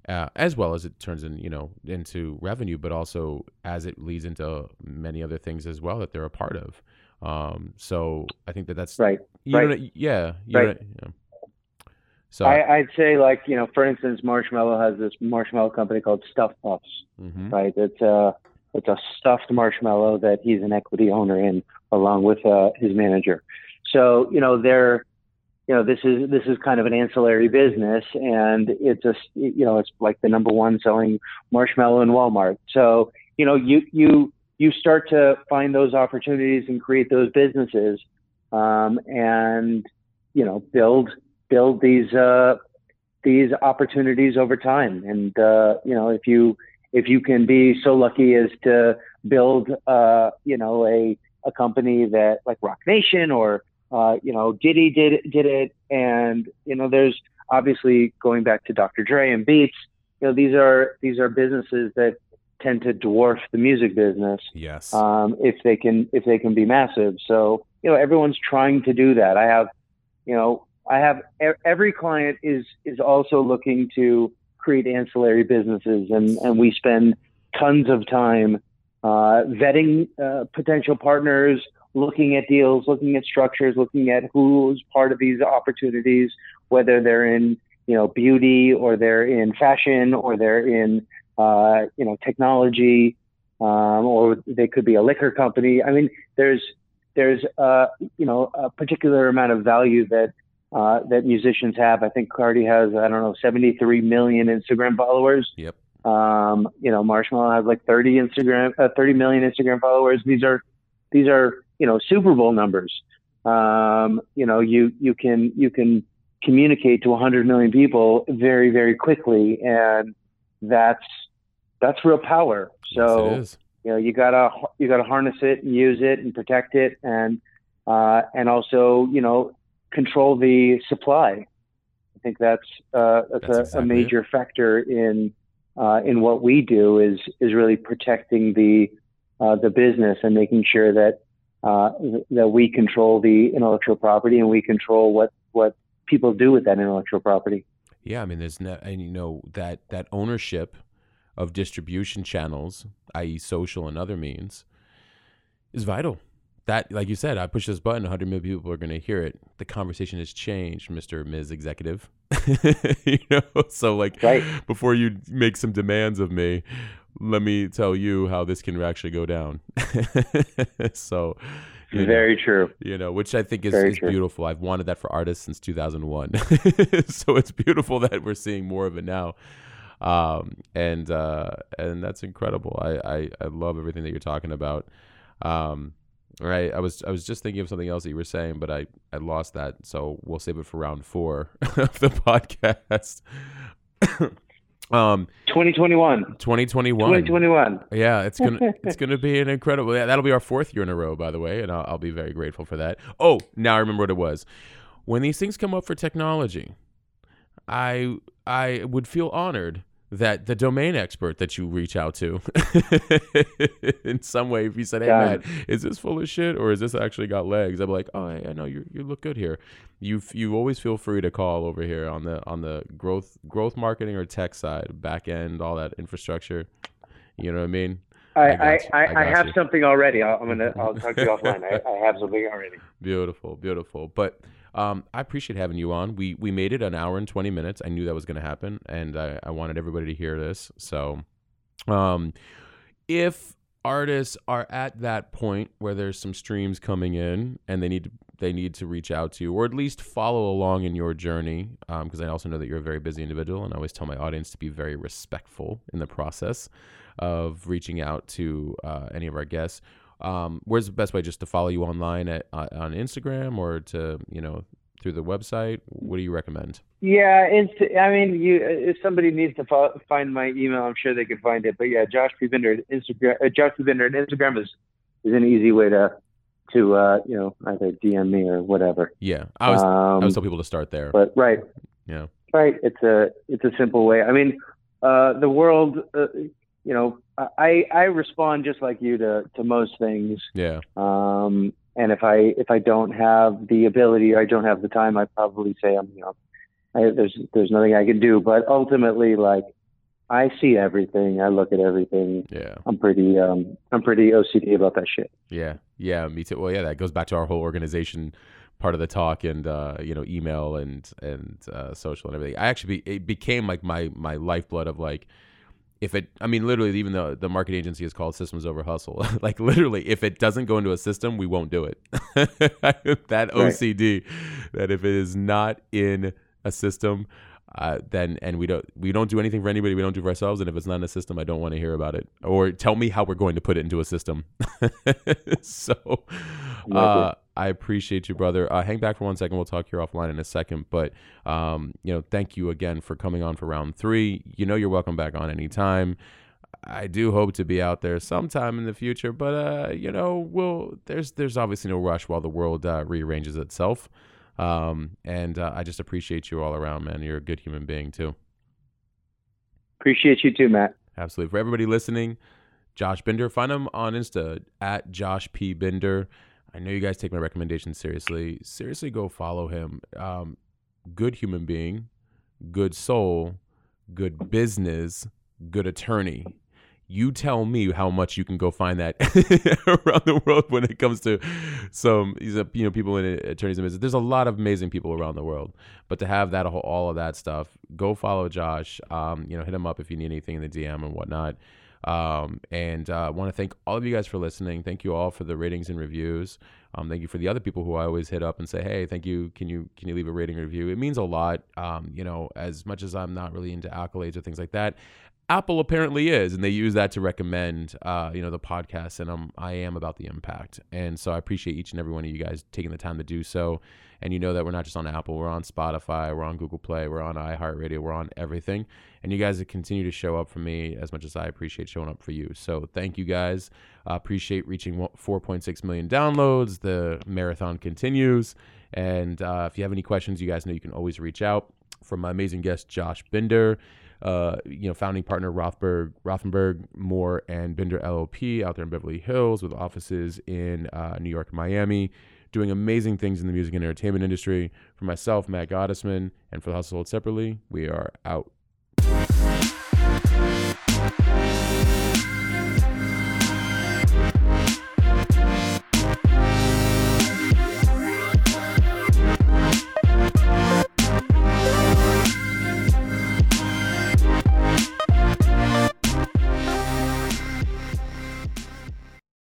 Uh, as well as it turns in, you know, into revenue, but also as it leads into many other things as well that they're a part of. Um, so I think that that's right. Right. Know, yeah. You right. Know, So I, would say, like you know, for instance, Marshmello has this marshmallow company called Stuff Puffs, mm-hmm. right? It's a it's a stuffed marshmallow that he's an equity owner in, along with uh, his manager. So you know they're you know this is this is kind of an ancillary business, and it's a you know it's like the number one selling marshmallow in Walmart. So you know you you you start to find those opportunities and create those businesses, um, and you know build build these uh, these opportunities over time. And uh, you know if you if you can be so lucky as to build uh, you know a a company that like Roc Nation or uh, you know Diddy did did it, and you know there's obviously going back to Dr. Dre and Beats. You know these are these are businesses that tend to dwarf the music business. Yes. Um, if they can if they can be massive, so you know everyone's trying to do that. I have, you know, I have every client is is also looking to create ancillary businesses, and and we spend tons of time uh, vetting uh, potential partners, looking at deals, looking at structures, looking at who's part of these opportunities, whether they're in you know beauty or they're in fashion or they're in uh, you know technology um, or they could be a liquor company. I mean, there's there's uh, you know a particular amount of value that uh, that musicians have. I think Cardi has I don't know 73 million Instagram followers. Yep. Um, you know, Marshmello has like 30 Instagram, uh, 30 million Instagram followers. These are, these are, you know, Super Bowl numbers. Um, you know, you, you can, you can communicate to 100 million people very, very quickly. And that's, that's real power. So, yes, you know, you gotta, you gotta harness it and use it and protect it. And, uh, and also, you know, control the supply. I think that's, uh, that's, that's a, exactly a major it. factor in, uh, in what we do is is really protecting the uh, the business and making sure that uh, that we control the intellectual property and we control what what people do with that intellectual property. Yeah, I mean, there's no, and you know that that ownership of distribution channels, i.e., social and other means, is vital that, like you said, I push this button, 100 million people are going to hear it. The conversation has changed, Mr. Ms. Executive. you know, so like Right. before you make some demands of me, let me tell you how this can actually go down. so, you know, Very true. you know, which I think is, is beautiful. I've wanted that for artists since 2001. so it's beautiful that we're seeing more of it now. Um, and, uh, and that's incredible. I, I, I love everything that you're talking about. Um, right. I was, I was just thinking of something else that you were saying, but I, I lost that. So we'll save it for round four of the podcast. Um, 2021. 2021. 2021. Yeah, it's gonna it's gonna be an incredible. Yeah, that'll be our fourth year in a row, by the way, and I'll, I'll be very grateful for that. Oh, now I remember what it was. When these things come up for technology, I I would feel honored that the domain expert that you reach out to in some way, if you said, "Hey, Yeah. Matt, is this full of shit or is this actually got legs?" I'm like, "Oh, I know you you look good here." You you always feel free to call over here on the on the growth growth marketing or tech side, back end, all that infrastructure. You know what I mean? I, I I. I, I I, have you. something already. I'll, I'm gonna I'll talk to you offline. I, I have something already. Beautiful, beautiful. But um, I appreciate having you on. We we made it an hour and twenty minutes. I knew that was going to happen, and I, I wanted everybody to hear this. So, um, if artists are at that point where there's some streams coming in and they need to they need to reach out to you or at least follow along in your journey because I also know that you're a very busy individual and I always tell my audience to be very respectful in the process of reaching out to uh, any of our guests um, where's the best way just to follow you online at uh, on Instagram or to you know through the website what do you recommend Yeah, it's. I mean, you. If somebody needs to fo- find my email, I'm sure they could find it. But yeah, Josh P. Binder at Instagram. Uh, Josh P. Binder at Instagram is is an easy way to to uh, you know either DM me or whatever. yeah I I Um, always tell people to start there but right, yeah right. It's a it's a simple way. I mean, uh, the world. Uh, you know, I I respond just like you to to most things. yeah Um, and if I if I don't have the ability or I don't have the time, I probably say I'm you know I, there's there's nothing I can do. But ultimately, like I see everything, I look at everything. yeah I'm pretty um I'm pretty OCD about that shit. Yeah, yeah, me too. Well, yeah, that goes back to our whole organization part of the talk and uh, you know email and and uh, social and everything. I actually be, it became like my my lifeblood of like if it. I mean, literally, even though the market agency is called Systems Over Hustle, like literally, if it doesn't go into a system, we won't do it. that OCD, that if it is not in a system. Uh, then and we don't we don't do anything for anybody we don't do for ourselves and if it's not in a system I don't want to hear about it or tell me how we're going to put it into a system so uh, I appreciate you, brother. Uh, hang back for one second. We'll talk here offline in a second. But um, you know, thank you again for coming on for round three. You know, you're welcome back on anytime. I do hope to be out there sometime in the future, but uh, you know, we'll there's there's obviously no rush while the world uh, rearranges itself. Um, and uh, I just appreciate you all around, man. You're a good human being too. Appreciate you too, Matt. Absolutely. For everybody listening, Josh Binder, find him on Insta at Josh P Binder. I know you guys take my recommendations seriously. Seriously, go follow him. Um, good human being, good soul, good business, good attorney. You tell me how much you can go find that around the world when it comes to some you know people in attorneys and business. There's a lot of amazing people around the world, but to have that whole all of that stuff, go follow Josh. Um, you know, hit him up if you need anything in the DM and whatnot. Um, and I uh, want to thank all of you guys for listening. Thank you all for the ratings and reviews. Um, thank you for the other people who I always hit up and say, "Hey, thank you. Can you can you leave a rating review?" It means a lot. Um, you know, as much as I'm not really into accolades or things like that, Apple apparently is, and they use that to recommend, uh, you know, the podcast. And I'm I am about the impact, and so I appreciate each and every one of you guys taking the time to do so. And you know that we're not just on Apple, we're on Spotify, we're on Google Play, we're on iHeartRadio, we're on everything. And you guys continue to show up for me as much as I appreciate showing up for you. So thank you guys. Uh, appreciate reaching 4.6 million downloads. The marathon continues. And uh, if you have any questions, you guys know you can always reach out. From my amazing guest, Josh Binder, uh, you know, founding partner Rothberg, Rothenberg, Moore, and Bender LLP out there in Beverly Hills with offices in uh, New York and Miami, doing amazing things in the music and entertainment industry. For myself, Matt Gottesman, and for the Hustle Sold Separately, we are out.